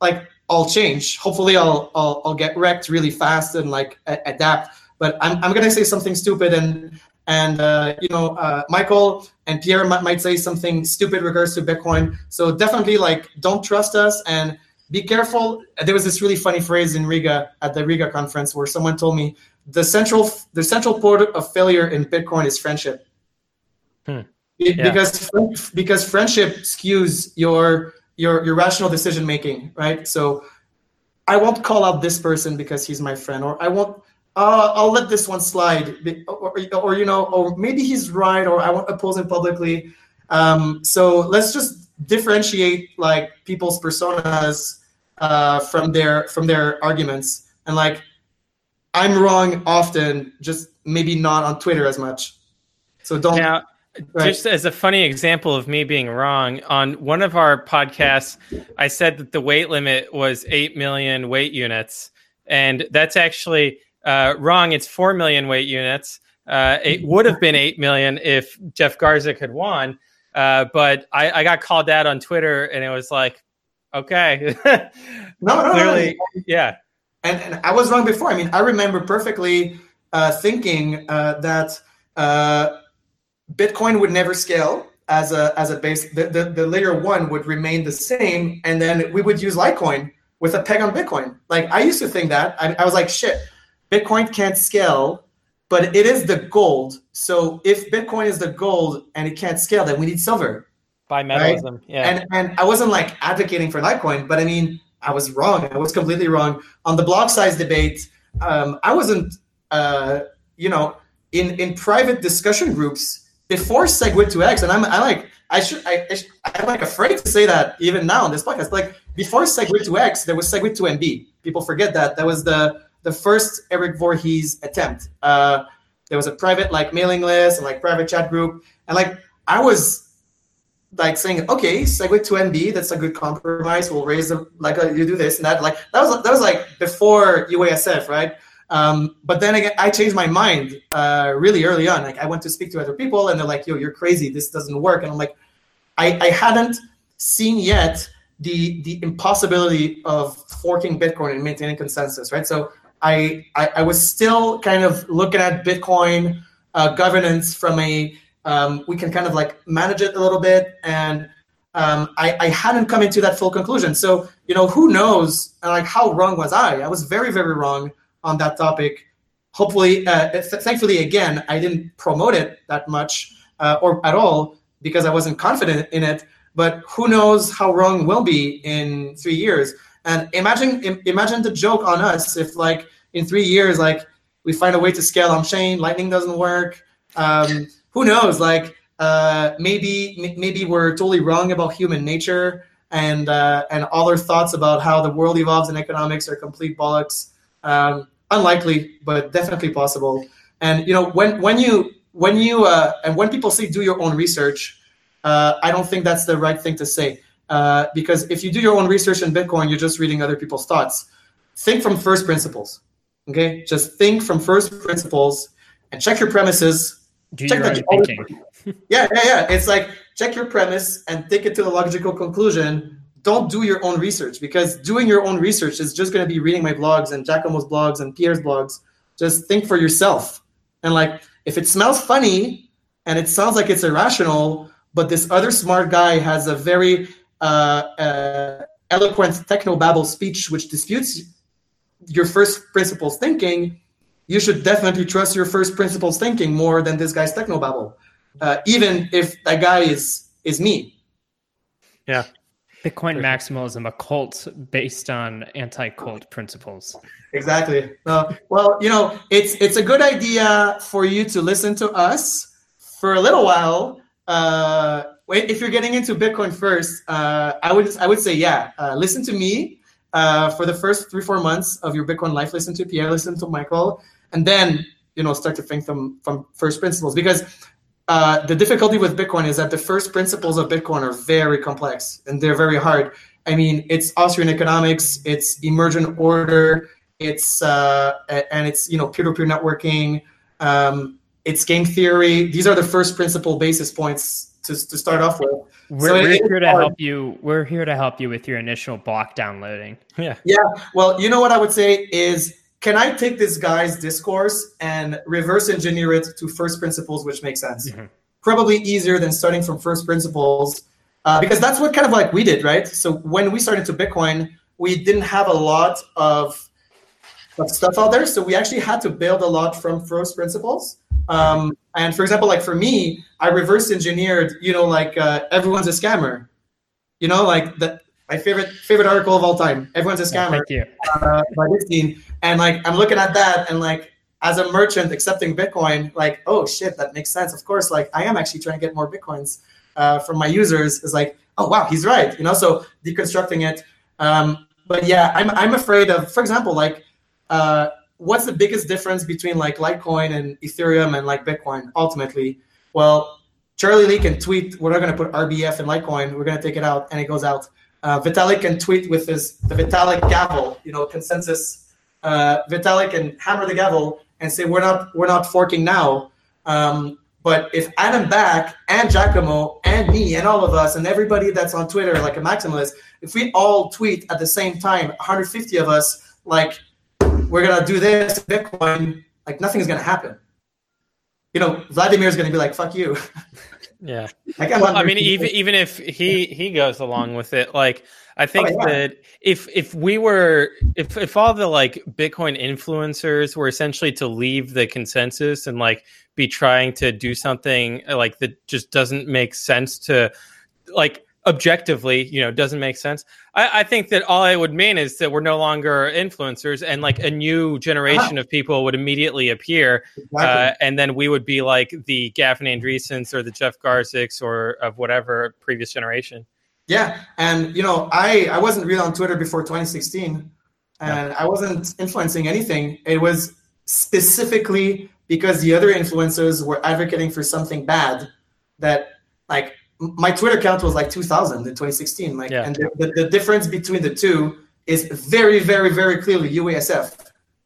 like I'll change. Hopefully, I'll I'll, I'll get wrecked really fast and like a- adapt. But I'm I'm gonna say something stupid, and and uh, you know uh, michael and pierre m- might say something stupid regards to bitcoin so definitely like don't trust us and be careful there was this really funny phrase in riga at the riga conference where someone told me the central the central port of failure in bitcoin is friendship hmm. yeah. because because friendship skews your your your rational decision making right so i won't call out this person because he's my friend or i won't uh, I'll let this one slide, or, or, or, you know, or maybe he's right, or I won't oppose him publicly. Um, so let's just differentiate like people's personas uh, from their from their arguments, and like I'm wrong often, just maybe not on Twitter as much. So don't. Now, right. just as a funny example of me being wrong, on one of our podcasts, I said that the weight limit was eight million weight units, and that's actually uh, wrong. It's four million weight units. Uh, it would have been eight million if Jeff Garzik had won. Uh, but I, I, got called out on Twitter, and it was like, okay, (laughs) no, no, clearly, no, yeah. And, and I was wrong before. I mean, I remember perfectly uh, thinking uh, that uh, Bitcoin would never scale as a as a base. The, the, the layer one would remain the same, and then we would use Litecoin with a peg on Bitcoin. Like I used to think that. I, I was like, shit Bitcoin can't scale, but it is the gold. So if Bitcoin is the gold and it can't scale, then we need silver. Bimetallism, right? yeah. And and I wasn't like advocating for Litecoin, but I mean I was wrong. I was completely wrong on the block size debate. Um, I wasn't, uh, you know, in in private discussion groups before SegWit2x, and I'm I like I should I, I am like afraid to say that even now on this podcast. Like before SegWit2x, there was SegWit2Mb. People forget that that was the the first Eric Voorhees attempt. Uh, there was a private like mailing list and like private chat group, and like I was like saying, okay, Segwit2Mb, that's a good compromise. We'll raise the like uh, you do this and that. Like that was that was like before UASF, right? Um, but then again, I changed my mind uh, really early on. Like I went to speak to other people, and they're like, "Yo, you're crazy. This doesn't work." And I'm like, I, I hadn't seen yet the the impossibility of forking Bitcoin and maintaining consensus, right? So I, I, I was still kind of looking at Bitcoin uh, governance from a um, we can kind of like manage it a little bit, and um, I, I hadn't come into that full conclusion. So you know, who knows? Like, how wrong was I? I was very very wrong on that topic. Hopefully, uh, th- thankfully, again, I didn't promote it that much uh, or at all because I wasn't confident in it. But who knows how wrong we'll be in three years? And imagine imagine the joke on us if like in three years like we find a way to scale on chain, Lightning doesn't work. Um, who knows? Like uh, maybe maybe we're totally wrong about human nature and uh, and all our thoughts about how the world evolves in economics are complete bollocks. Um, unlikely, but definitely possible. And you know, when when you when you uh, and when people say do your own research, uh, I don't think that's the right thing to say uh, because if you do your own research in Bitcoin, you're just reading other people's thoughts. Think from first principles. Okay, just think from first principles and check your premises. Do check your that own thinking. (laughs) yeah, yeah, yeah. It's like check your premise and take it to the logical conclusion. Don't do your own research because doing your own research is just going to be reading my blogs and Giacomo's blogs and Pierre's blogs. Just think for yourself. And like, if it smells funny and it sounds like it's irrational, but this other smart guy has a very uh, uh, eloquent technobabble speech which disputes your first principles thinking, you should definitely trust your first principles thinking more than this guy's technobabble uh, even if that guy is is me. Yeah. Bitcoin maximalism, a cult based on anti-cult principles. Exactly. Uh, well, you know, it's it's a good idea for you to listen to us for a little while. Uh, wait, if you're getting into Bitcoin first, uh, I would I would say yeah, uh, listen to me uh, for the first three four months of your Bitcoin life. Listen to Pierre, listen to Michael, and then you know start to think from from first principles because uh, the difficulty with Bitcoin is that the first principles of Bitcoin are very complex and they're very hard. I mean, it's Austrian economics, it's emergent order, it's uh, and it's you know peer-to-peer networking, um, it's game theory. These are the first principle basis points to, to start off with. We're, So we're it- here to help you. We're here to help you with your initial block downloading. Yeah. Yeah. Well, you know what I would say is, can I take this guy's discourse and reverse engineer it to first principles, which makes sense? Mhm. Probably easier than starting from first principles, uh, because that's what kind of like we did, right? So when we started to Bitcoin, we didn't have a lot of, of stuff out there, so we actually had to build a lot from first principles. Um, and for example, like for me, I reverse engineered, you know, like uh, everyone's a scammer. You know, like the my favorite favorite article of all time. Everyone's a scammer Thank you. uh, by Dixie. And like I'm looking at that and like as a merchant accepting Bitcoin, like, oh shit, that makes sense. Of course, like I am actually trying to get more Bitcoins uh, from my users is like, oh wow, he's right. You know, so deconstructing it. Um, but yeah, I'm I'm afraid of, for example, like uh, what's the biggest difference between like Litecoin and Ethereum and like Bitcoin ultimately? Well, Charlie Lee can tweet, we're not going to put RBF in Litecoin, we're going to take it out, and it goes out. Uh, Vitalik can tweet with his the Vitalik gavel, you know, consensus. Uh, Vitalik can hammer the gavel and say we're not we're not forking now. Um, but if Adam Back and Giacomo and me and all of us and everybody that's on Twitter like a maximalist, if we all tweet at the same time, 150 of us, like we're gonna do this Bitcoin, like nothing's gonna happen. You know, Vladimir's gonna be like, "Fuck you." (laughs) Yeah. (laughs) like, I'm Well, I mean, very- even even if he he goes along with it, like I oh, think Oh, yeah. that if if we were if if all the like Bitcoin influencers were essentially to leave the consensus and like be trying to do something like that just doesn't make sense to like objectively, you know, doesn't make sense. I, I think that all it would mean is that we're no longer influencers and like a new generation of people would immediately appear Exactly. uh, and then we would be like the Gavin Andresens or the Jeff Garziks or of whatever previous generation. Yeah, and you know, I I wasn't real on Twitter before 2016, and I wasn't influencing anything. It was specifically because the other influencers were advocating for something bad that like my Twitter account was like 2000 in 2016. Like, Yeah. and the, the, the difference between the two is very, very, very clearly UASF.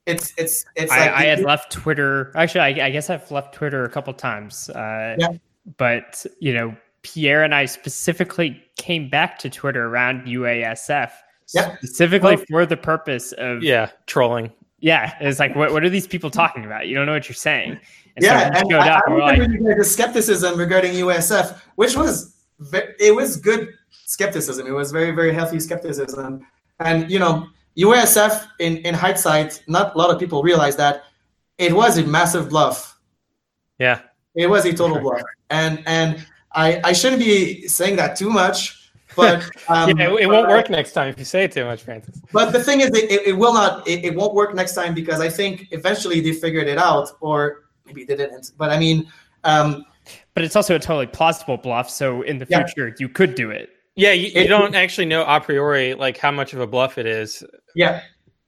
It's it's it's I, like I had left Twitter. Actually, I, I guess I've left Twitter a couple times. Uh, Yeah. But you know, Pierre and I specifically came back to Twitter around UASF, Yeah. specifically Well- for the purpose of Yeah, trolling. yeah. It's like, what what are these people talking about? You don't know what you're saying. And yeah, so and I, up. I and we're like, remember you guys' the skepticism regarding UASF, which was it was good skepticism. It was very very healthy skepticism, and you know UASF in in hindsight, not a lot of people realize that it was a massive bluff. Yeah. It was a total bluff, and and I I shouldn't be saying that too much, but (laughs) um, yeah, it, it won't work next time if you say it too much, Francis. but the thing is, it, it, it will not. It, it won't work next time because I think eventually they figured it out, or maybe they didn't. But I mean, um, but it's also a totally plausible bluff. So in the Yeah. future, you could do it. Yeah, you, you It- don't actually know a priori like how much of a bluff it is. Yeah.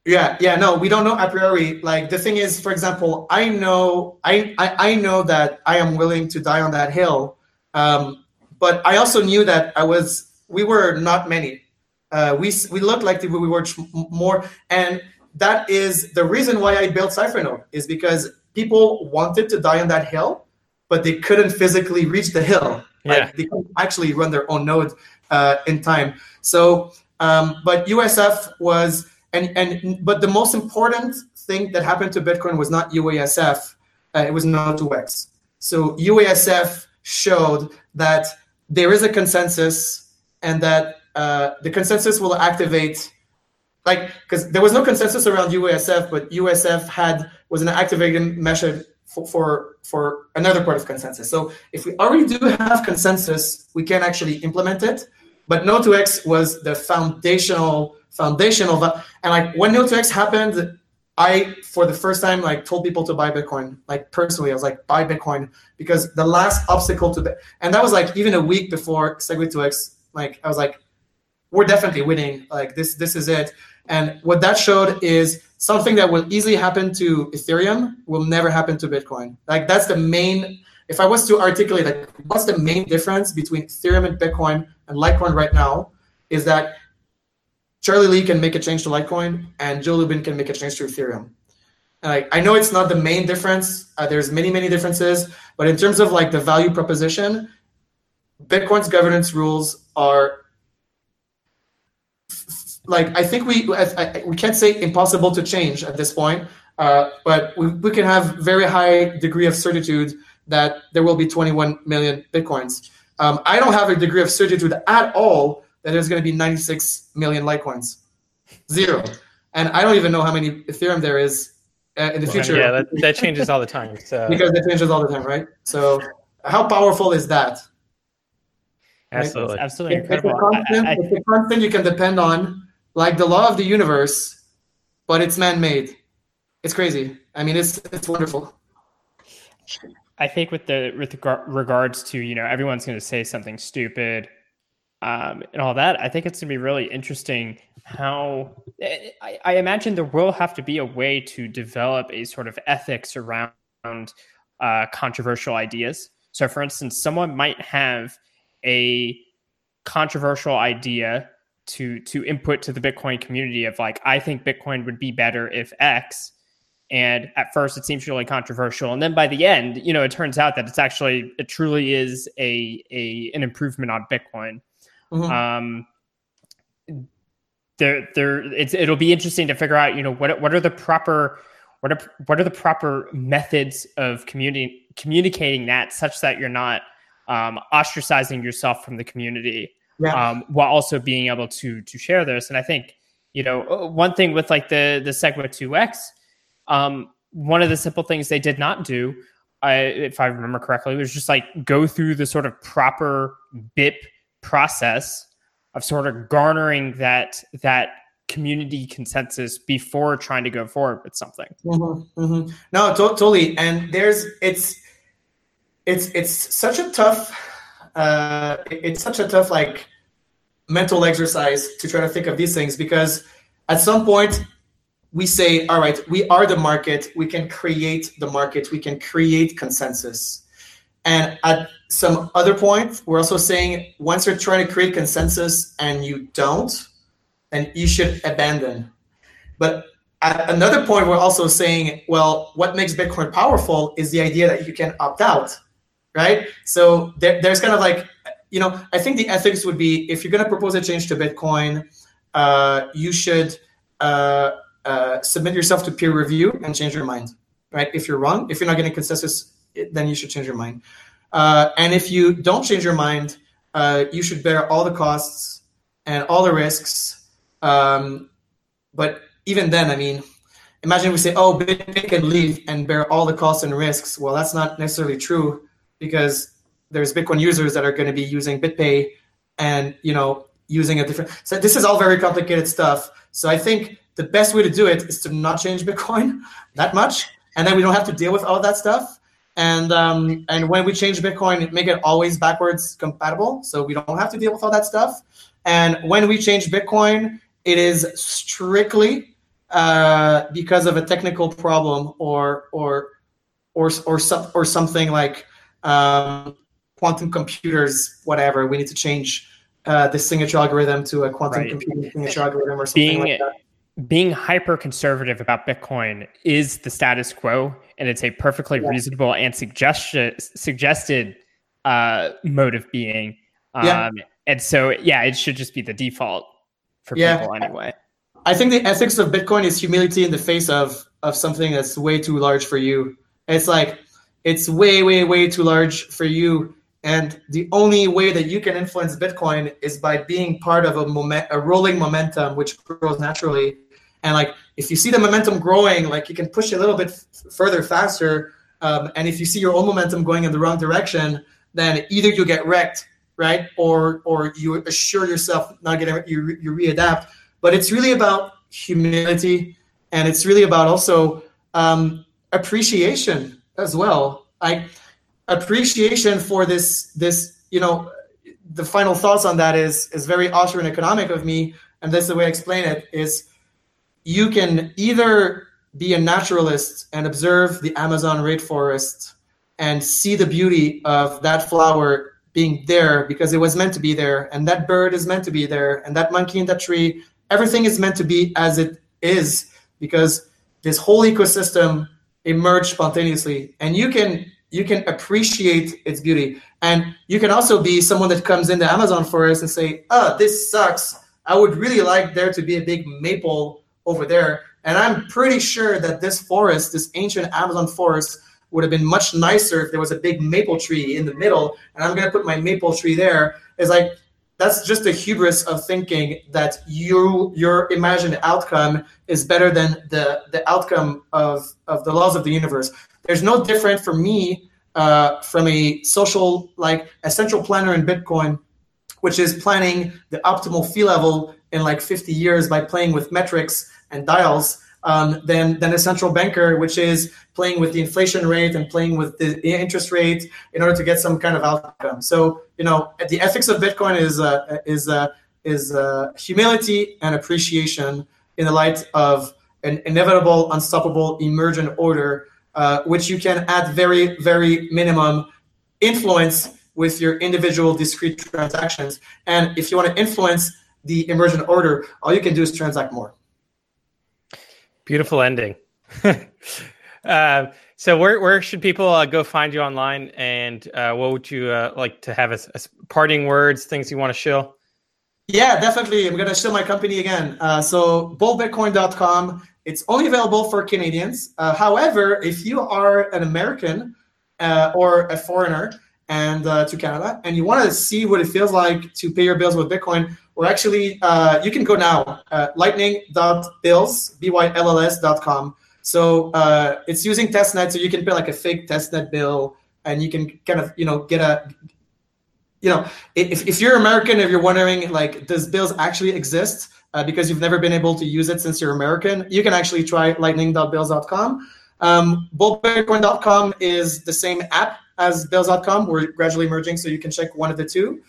Yeah, yeah, no, we don't know a priori. Like the thing is, for example, I know I I, I know that I am willing to die on that hill, um, but I also knew that I was we were not many. Uh, we we looked like we were more, and that is the reason why I built Cyphernode is because people wanted to die on that hill, but they couldn't physically reach the hill. Yeah. Like they couldn't actually run their own node uh, in time. So, um, but UASF was and and but the most important thing that happened to Bitcoin was not UASF, uh, it was No2X. So UASF showed that there is a consensus and that uh, the consensus will activate like because there was no consensus around UASF, but UASF had was an activating measure for, for for another part of consensus. So if we already do have consensus, we can actually implement it. But No2X was the foundational foundational and like when No2X happened, I for the first time like told people to buy Bitcoin. Like personally, I was like buy Bitcoin because the last obstacle to and that was like even a week before Segwit2x. Like I was like, we're definitely winning. Like this this is it. And what that showed is something that will easily happen to Ethereum will never happen to Bitcoin. Like that's the main. If I was to articulate like what's the main difference between Ethereum and Bitcoin and Litecoin right now, is that Charlie Lee can make a change to Litecoin and Joe Lubin can make a change to Ethereum. I, I know it's not the main difference. Uh, there's many, many differences, but in terms of like the value proposition, Bitcoin's governance rules are like I think we I, we can't say impossible to change at this point, uh, but we, we can have very high degree of certitude that there will be 21 million bitcoins. Um, I don't have a degree of certitude at all that there's going to be 96 million Litecoins. Zero. And I don't even know how many Ethereum there is uh, in the future. Yeah, that, that changes all the time. So. (laughs) because it changes all the time, right? So how powerful is that? Absolutely. It's absolutely It's incredible. a constant, I- I- it's a constant you can depend on, like the law of the universe, but it's man-made. It's crazy. I mean, it's it's wonderful. I think with the with regards to you know everyone's going to say something stupid um, and all that, I think it's going to be really interesting how I, I, imagine there will have to be a way to develop a sort of ethics around uh, controversial ideas. So, for instance, someone might have a controversial idea to to input to the Bitcoin community of like, I think Bitcoin would be better if X. And at first, it seems really controversial, and then by the end, you know, it turns out that it's actually it truly is a a an improvement on Bitcoin. Mm-hmm. Um, there, there, it's, it'll be interesting to figure out, you know, what what are the proper what are what are the proper methods of community communicating that such that you're not um, ostracizing yourself from the community yeah. um, while also being able to to share this. And I think you know uh, one thing with like the the Segwit2x, um, one of the simple things they did not do, I, if I remember correctly, was just like go through the sort of proper BIP process of sort of garnering that that community consensus before trying to go forward with something. Mm-hmm, mm-hmm. No, to- totally. And there's it's it's it's such a tough uh, it's such a tough like mental exercise to try to think of these things because at some point we say, all right, we are the market. We can create the market. We can create consensus. And at some other point, we're also saying once you're trying to create consensus and you don't, then you should abandon. But at another point, we're also saying, well, what makes Bitcoin powerful is the idea that you can opt out, right? So there, there's kind of like, you know, I think the ethics would be if you're going to propose a change to Bitcoin, uh, you should uh, uh, submit yourself to peer review and change your mind, right? If you're wrong, if you're not getting consensus then you should change your mind. Uh, and if you don't change your mind, uh, you should bear all the costs and all the risks. Um, but even then, I mean, imagine we say, oh, Bitcoin can leave and bear all the costs and risks. Well, that's not necessarily true because there's Bitcoin users that are going to be using BitPay and, you know, using a different. So this is all very complicated stuff. So I think the best way to do it is to not change Bitcoin (laughs) that much. And then we don't have to deal with all that stuff and um, and when we change Bitcoin, make it always backwards compatible, so we don't have to deal with all that stuff. And when we change Bitcoin, it is strictly uh, because of a technical problem or or or or or something like um, quantum computers, whatever. We need to change uh, the signature algorithm to a quantum Right. computing signature algorithm or something Being like that. being hyper conservative about Bitcoin is the status quo, and it's a perfectly Yeah. reasonable and suggested suggested uh, mode of being. Um, Yeah. And so, yeah, it should just be the default for Yeah. people anyway. I think the ethics of Bitcoin is humility in the face of of something that's way too large for you. It's like it's way, way, way too large for you. And the only way that you can influence Bitcoin is by being part of a moment, a rolling momentum which grows naturally. And like if you see the momentum growing, like you can push a little bit f- further faster. Um, and if you see your own momentum going in the wrong direction, then either you get wrecked, right, or or you assure yourself not getting you re- you readapt. But it's really about humility, and it's really about also um, appreciation as well. I appreciation for this this you know the final thoughts on that is is very Austrian economic of me, and that's the way I explain it is you can either be a naturalist and observe the Amazon rainforest and see the beauty of that flower being there because it was meant to be there, and that bird is meant to be there, and that monkey in that tree, everything is meant to be as it is because this whole ecosystem emerged spontaneously, and you can you can appreciate its beauty, and you can also be someone that comes in the Amazon forest and say, "Oh, this sucks. I would really like there to be a big maple over there." And I'm pretty sure that this forest, this ancient Amazon forest, would have been much nicer if there was a big maple tree in the middle, and I'm gonna put my maple tree there. It's like that's just the hubris of thinking that you your imagined outcome is better than the the outcome of of the laws of the universe. There's no different for me uh, from a social like a central planner in Bitcoin, which is planning the optimal fee level in like 50 years by playing with metrics and dials. Um, than than a central banker, which is playing with the inflation rate and playing with the interest rate in order to get some kind of outcome. So you know, the ethics of Bitcoin is uh, is uh, is uh, humility and appreciation in the light of an inevitable, unstoppable, emergent order, uh, which you can at very very minimum influence with your individual discrete transactions. And if you want to influence the emergent order, all you can do is transact more. Beautiful ending. uh, (laughs) so, where where should people uh, go find you online, and uh, what would you uh, like to have as, as parting words, things you want to show? Yeah, definitely. I'm going to show my company again. Uh, so, bullbitcoin.com. It's only available for Canadians. Uh, however, if you are an American uh, or a foreigner and uh, to Canada, and you want to see what it feels like to pay your bills with Bitcoin, we're actually uh, you can go now uh, lightning.bylls b y l l s dot com. So uh, it's using testnet, so you can pay like a fake testnet bill, and you can kind of you know get a you know if, if you're American, if you're wondering like does Bylls actually exist uh, because you've never been able to use it since you're American, you can actually try lightning.bylls.com. Um, is the same app as bylls.com. We're gradually merging, so you can check one of the two.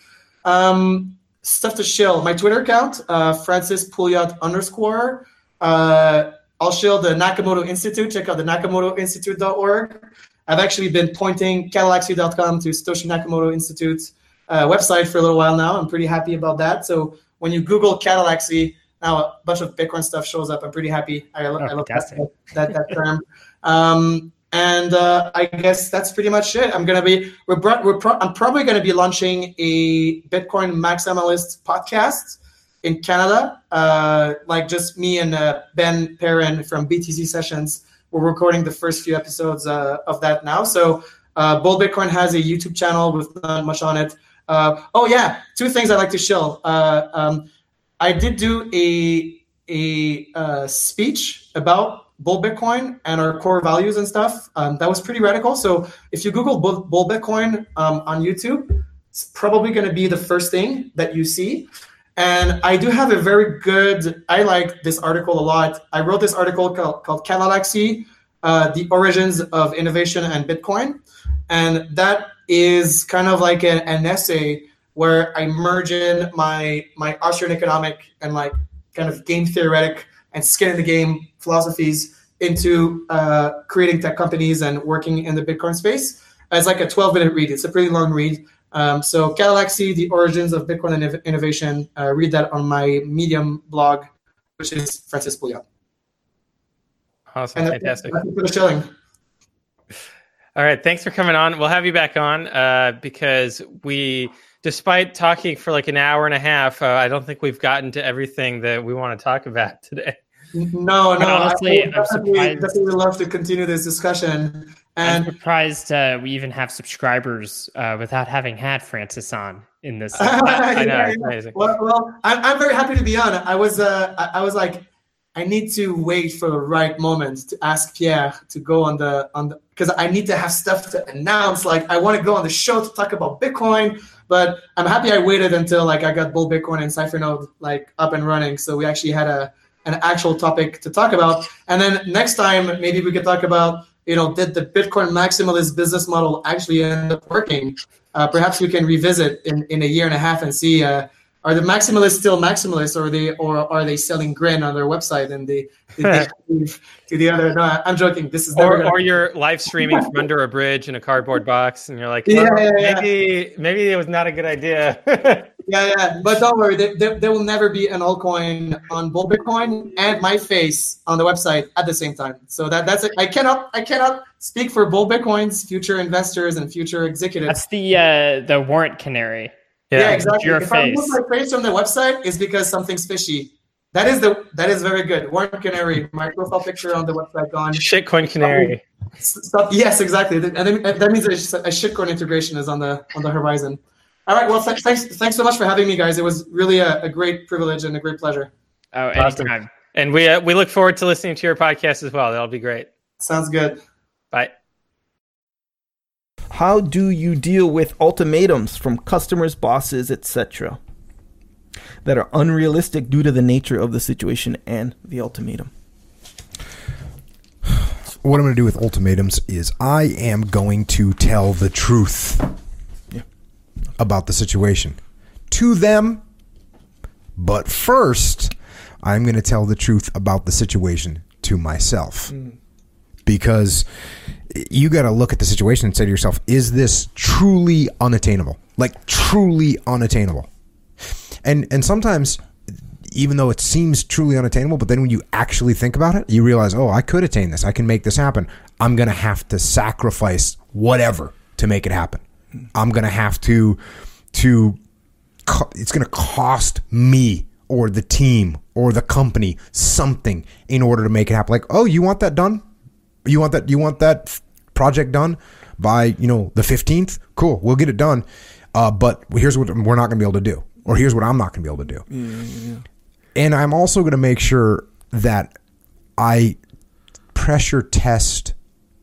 Um, stuff to shill. My Twitter account, uh, Francis Pouliot underscore. Uh, I'll shill the Nakamoto Institute. Check out the nakamotoinstitute.org. I've actually been pointing Catallaxy.com to Satoshi Nakamoto Institute uh, website for a little while now. I'm pretty happy about that. So when you Google Catallaxy, now a bunch of Bitcoin stuff shows up. I'm pretty happy. I, lo- Oh, I love that, that, that term. Um, and uh, I guess that's pretty much it. I'm gonna be we're, we're pro- I'm probably gonna be launching a Bitcoin maximalist podcast in Canada. Uh, like just me and uh, Ben Perrin from BTC Sessions. We're recording the first few episodes uh, of that now. So uh, Bull Bitcoin has a YouTube channel with not much on it. Uh, oh yeah, two things I like to show. Uh, um, I did do a a uh, speech about Bull Bitcoin and our core values and stuff. Um, that was pretty radical. So if you Google Bull, Bull Bitcoin um, on YouTube, it's probably going to be the first thing that you see. And I do have a very good. I like this article a lot. I wrote this article called, called uh, the origins of innovation and Bitcoin, and that is kind of like an, an essay where I merge in my my Austrian economic and like kind of game theoretic and skin in the game philosophies into uh, creating tech companies and working in the Bitcoin space. It's like a 12 minute read. It's a pretty long read. Um, so Catallaxy, the origins of Bitcoin and innovation. Uh, read that on my Medium blog, which is Francis Pouliot. Awesome, and fantastic. Thank you for showing. All right, thanks for coming on. We'll have you back on uh, because we, despite talking for like an hour and a half, uh, I don't think we've gotten to everything that we want to talk about today. No, no. Honestly, I, I definitely, definitely love to continue this discussion. And I'm surprised uh, we even have subscribers uh, without having had Francis on in this. (laughs) I know, yeah, amazing. Well, well I'm, I'm very happy to be on. I was, uh, I, I was like, I need to wait for the right moment to ask Pierre to go on the on the because I need to have stuff to announce. Like I want to go on the show to talk about Bitcoin, but I'm happy I waited until like I got Bull Bitcoin and Cyphernode like up and running. So we actually had a an actual topic to talk about. And then next time maybe we could talk about you know did the Bitcoin maximalist business model actually end up working? Uh, perhaps we can revisit in in a year and a half and see. Uh, are the maximalists still maximalists, or are they, or are they selling Grin on their website and they, they (laughs) to the other? No, I'm joking. This is or, or you're live streaming from under a bridge in a cardboard box, and you're like, (laughs) well, yeah, yeah, maybe yeah. maybe it was not a good idea. (laughs) yeah, yeah, but don't worry, there, there, there, will never be an altcoin on Bull Bitcoin and my face on the website at the same time. So that that's it. I cannot I cannot speak for Bull Bitcoin's future investors and future executives. That's the uh, the warrant canary. Yeah, yeah exactly. Your if face. I move my face from the website, is because something's fishy. That is the that is very good. Warrant Canary, my profile picture on the website gone. Shitcoin Canary. Stop. Yes, exactly. And that means a, a shitcoin integration is on the on the horizon. All right. Well, th- thanks thanks so much for having me, guys. It was really a, a great privilege and a great pleasure. Oh, anytime. Awesome. And we uh, we look forward to listening to your podcast as well. That'll be great. Sounds good. Bye. How do you deal with ultimatums from customers, bosses, etc., that are unrealistic due to the nature of the situation and the ultimatum? What I'm going to do with ultimatums is I am going to tell the truth yeah. about the situation to them, but first, I'm going to tell the truth about the situation to myself. Mm. Because you got to look at the situation and say to yourself, is this truly unattainable? Like truly unattainable. And and sometimes even though it seems truly unattainable, but then when you actually think about it, you realize, "Oh, I could attain this. I can make this happen. I'm going to have to sacrifice whatever to make it happen. I'm going to have to to it's going to cost me or the team or the company something in order to make it happen. Like, "Oh, you want that done? You want that you want that project done by you know the 15th cool we'll get it done. Uh, but here's what we're not going to be able to do or here's what i'm not going to be able to do. Yeah, yeah. and i'm also going to make sure that i pressure test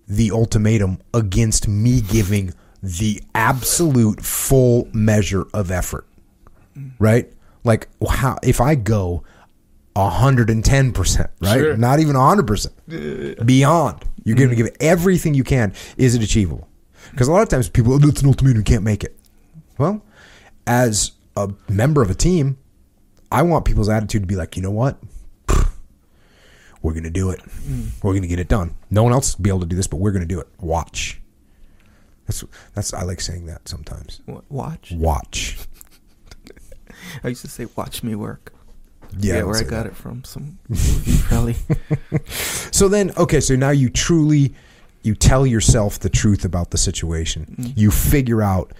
the ultimatum against me giving the absolute full measure of effort right? Like how if i go 110% right sure. not even 100% beyond you're going mm. to give everything you can. Is it achievable? Because a lot of times people, oh, that's an ultimatum, can't make it. Well, as a member of a team, I want people's attitude to be like, you know what? We're going to do it. Mm. We're going to get it done. No one else will be able to do this, but we're going to do it. Watch. That's that's I like saying that sometimes. Watch. Watch. (laughs) I used to say, "Watch me work." Yeah, yeah where I got that. it from. Some (laughs) probably. (laughs) so then, okay, so now you truly you tell yourself the truth about the situation. Mm-hmm. You figure out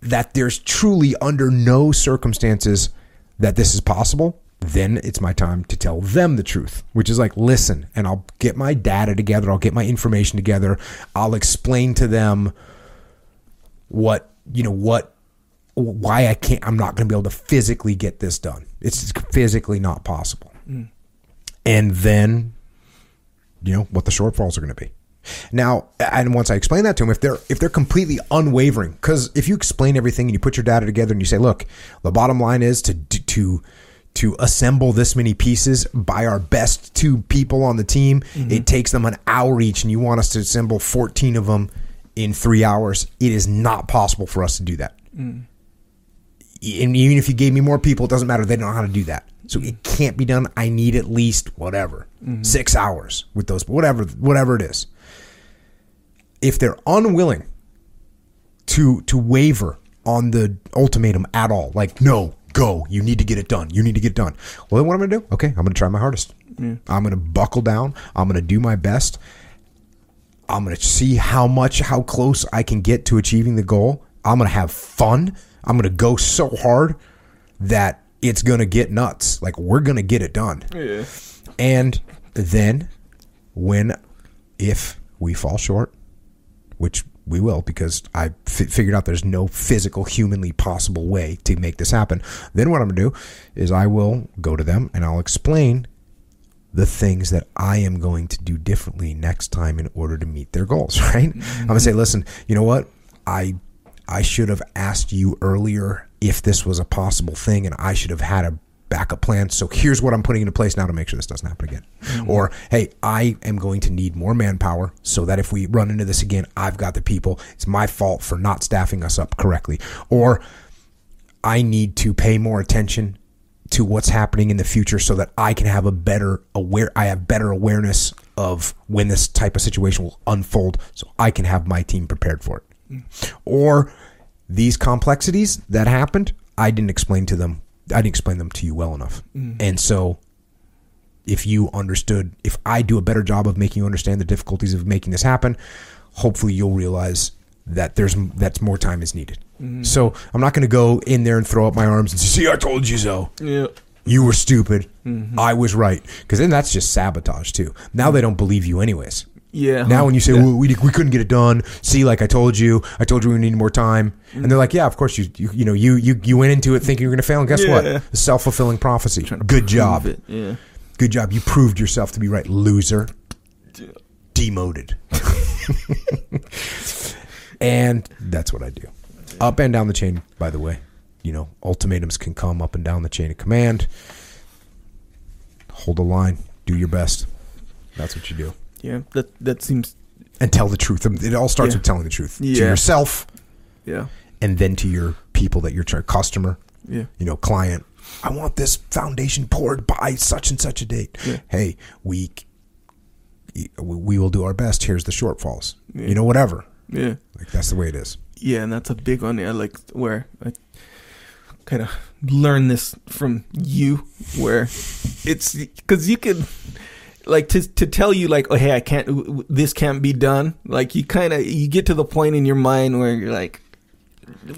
that there's truly under no circumstances that this is possible. Then it's my time to tell them the truth, which is like, listen, and I'll get my data together, I'll get my information together, I'll explain to them what you know what why I can't, I'm not going to be able to physically get this done. It's physically not possible. Mm. And then, you know, what the shortfalls are going to be. Now, and once I explain that to them, if they're if they're completely unwavering, because if you explain everything and you put your data together and you say, look, the bottom line is to to to assemble this many pieces by our best two people on the team, mm-hmm. it takes them an hour each, and you want us to assemble 14 of them in three hours. It is not possible for us to do that. Mm and even if you gave me more people, it doesn't matter. They don't know how to do that. So it can't be done. I need at least whatever mm-hmm. six hours with those whatever whatever it is. If they're unwilling to to waver on the ultimatum at all, like no, go, you need to get it done, you need to get it done. Well, then what I'm gonna do? Okay, I'm gonna try my hardest. I'm gonna buckle down. I'm gonna do my best. I'm going to see how much, how close I can get to achieving the goal. I'm going to have fun. I'm going to go so hard that it's going to get nuts. Like, we're going to get it done. Yeah. And then, when, if we fall short, which we will because I figured out there's no physical, humanly possible way to make this happen, then what I'm going to do is I will go to them and I'll explain the things that I am going to do differently next time in order to meet their goals, (laughs) right? I'm going to say, mm-hmm. listen, you know what? I I should have asked you earlier if this was a possible thing and I should have had a backup plan. So here's what I'm putting into place now to make sure this doesn't happen again. Hmm. Or, hey, I am going to need more manpower so that if we run into this again, I've got the people. It's my fault for not staffing us up correctly. Or I need to pay more attention to what's happening in the future so that I can have a better aware I have better awareness of when this type of situation will unfold so I can have my team prepared for it. Or these complexities that happened, I didn't explain to them I didn't explain them to you well enough. Mm. And so if you understood if I do a better job of making you understand the difficulties of making this happen, hopefully you'll realize that there's that's more time is needed. Mm-hmm. So I'm not going to go in there and throw up my arms and say, "See, I told you so." Yeah. You were stupid. Mm-hmm. I was right. Because then that's just sabotage too. Now mm. they don't believe you anyways. Yeah. Now when you say Yeah. well, we, we couldn't get it done, see, like I told you, I told you we need more time, and they're like, yeah, of course you you, you know you you you went into it thinking you're going to fail, and guess Yeah. what? Self fulfilling prophecy. Good job. it. Yeah. Good job. You proved yourself to be right, loser. Demoted. and that's what I do. Up and down the chain, by the way. You know, ultimatums can come up and down the chain of command. Hold the line. Do your best. That's what you do. Yeah. That that seems. And tell the truth. Um, it all starts Yeah. with telling the truth to yourself Yeah. and then to your people that you're trying, customer, Yeah. you know, client. I want this foundation poured by such and such a date. Yeah. Hey, we we will do our best. Here's the shortfalls. You know, whatever. Yeah. Like that's the way it is. Yeah, and that's a big one. I like where I kind of learned this from you, where it's because you can like to to tell you like, oh hey, I can't, this can't be done. Like you kind of you get to the point in your mind where you're like.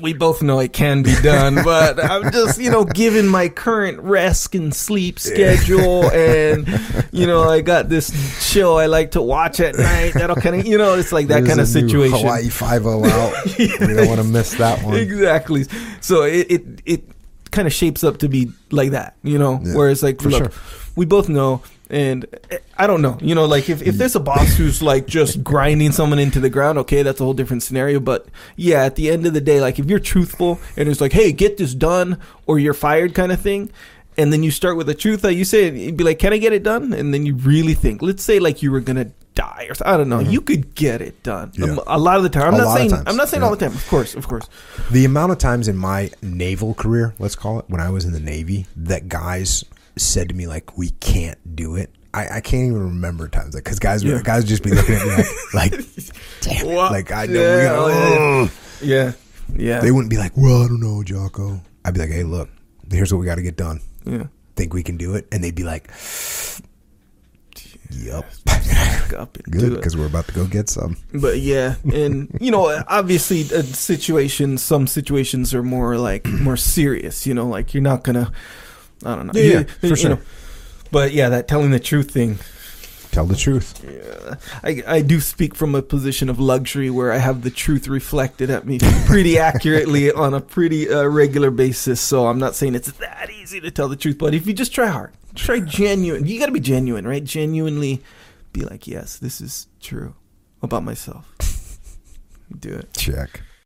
We both know it can be done, (laughs) but I'm just, you know, given my current rest and sleep schedule, (laughs) and you know, I got this show I like to watch at night. That'll kind of, you know, it's like that There's kind of situation. Hawaii Five O out. (laughs) We don't want to miss that one. exactly. So it it, it kind of shapes up to be like that, you know. Yeah, Where it's like, for look, sure. we both know, and eh, I don't know, you know, like if, if there's a boss who's like just grinding someone into the ground, okay, that's a whole different scenario. But yeah, at the end of the day, like if you're truthful and it's like, hey, get this done or you're fired, kind of thing. And then you start with the truth that you say, and you'd be like, "Can I get it done?" And then you really think. Let's say like you were gonna die or something. I don't know. You could get it done. Mm-hmm. Yeah. A lot of the time. I'm A not saying. I'm not saying yeah. all the time. Of course, of course. The amount of times in my naval career, let's call it, when I was in the Navy, that guys said to me like, "We can't do it." I, I can't even remember times like because guys Yeah. guys just be looking at me like, like (laughs) damn it, What? like I don't. Yeah, yeah. gotta, Yeah, yeah, They wouldn't be like, "Well, I don't know, Jocko." I'd be like, "Hey, look, here's what we got to get done. yeah. Think we can do it?" And they'd be like, "Yep, Back up and good, because we're about to go get some." But yeah, and you know, obviously, uh, situations. Some situations are more like more serious. You know, like you're not gonna. I don't know. Yeah, yeah, You- for sure. know. but yeah, that telling the truth thing. Tell the truth. Yeah, I I do speak from a position of luxury where I have the truth reflected at me pretty (laughs) accurately on a pretty uh, regular basis. So I'm not saying it's that easy to tell the truth, but if you just try hard, try genuine. You got to be genuine, right? Genuinely, be like, yes, this is true about myself. (laughs) Do it. Check.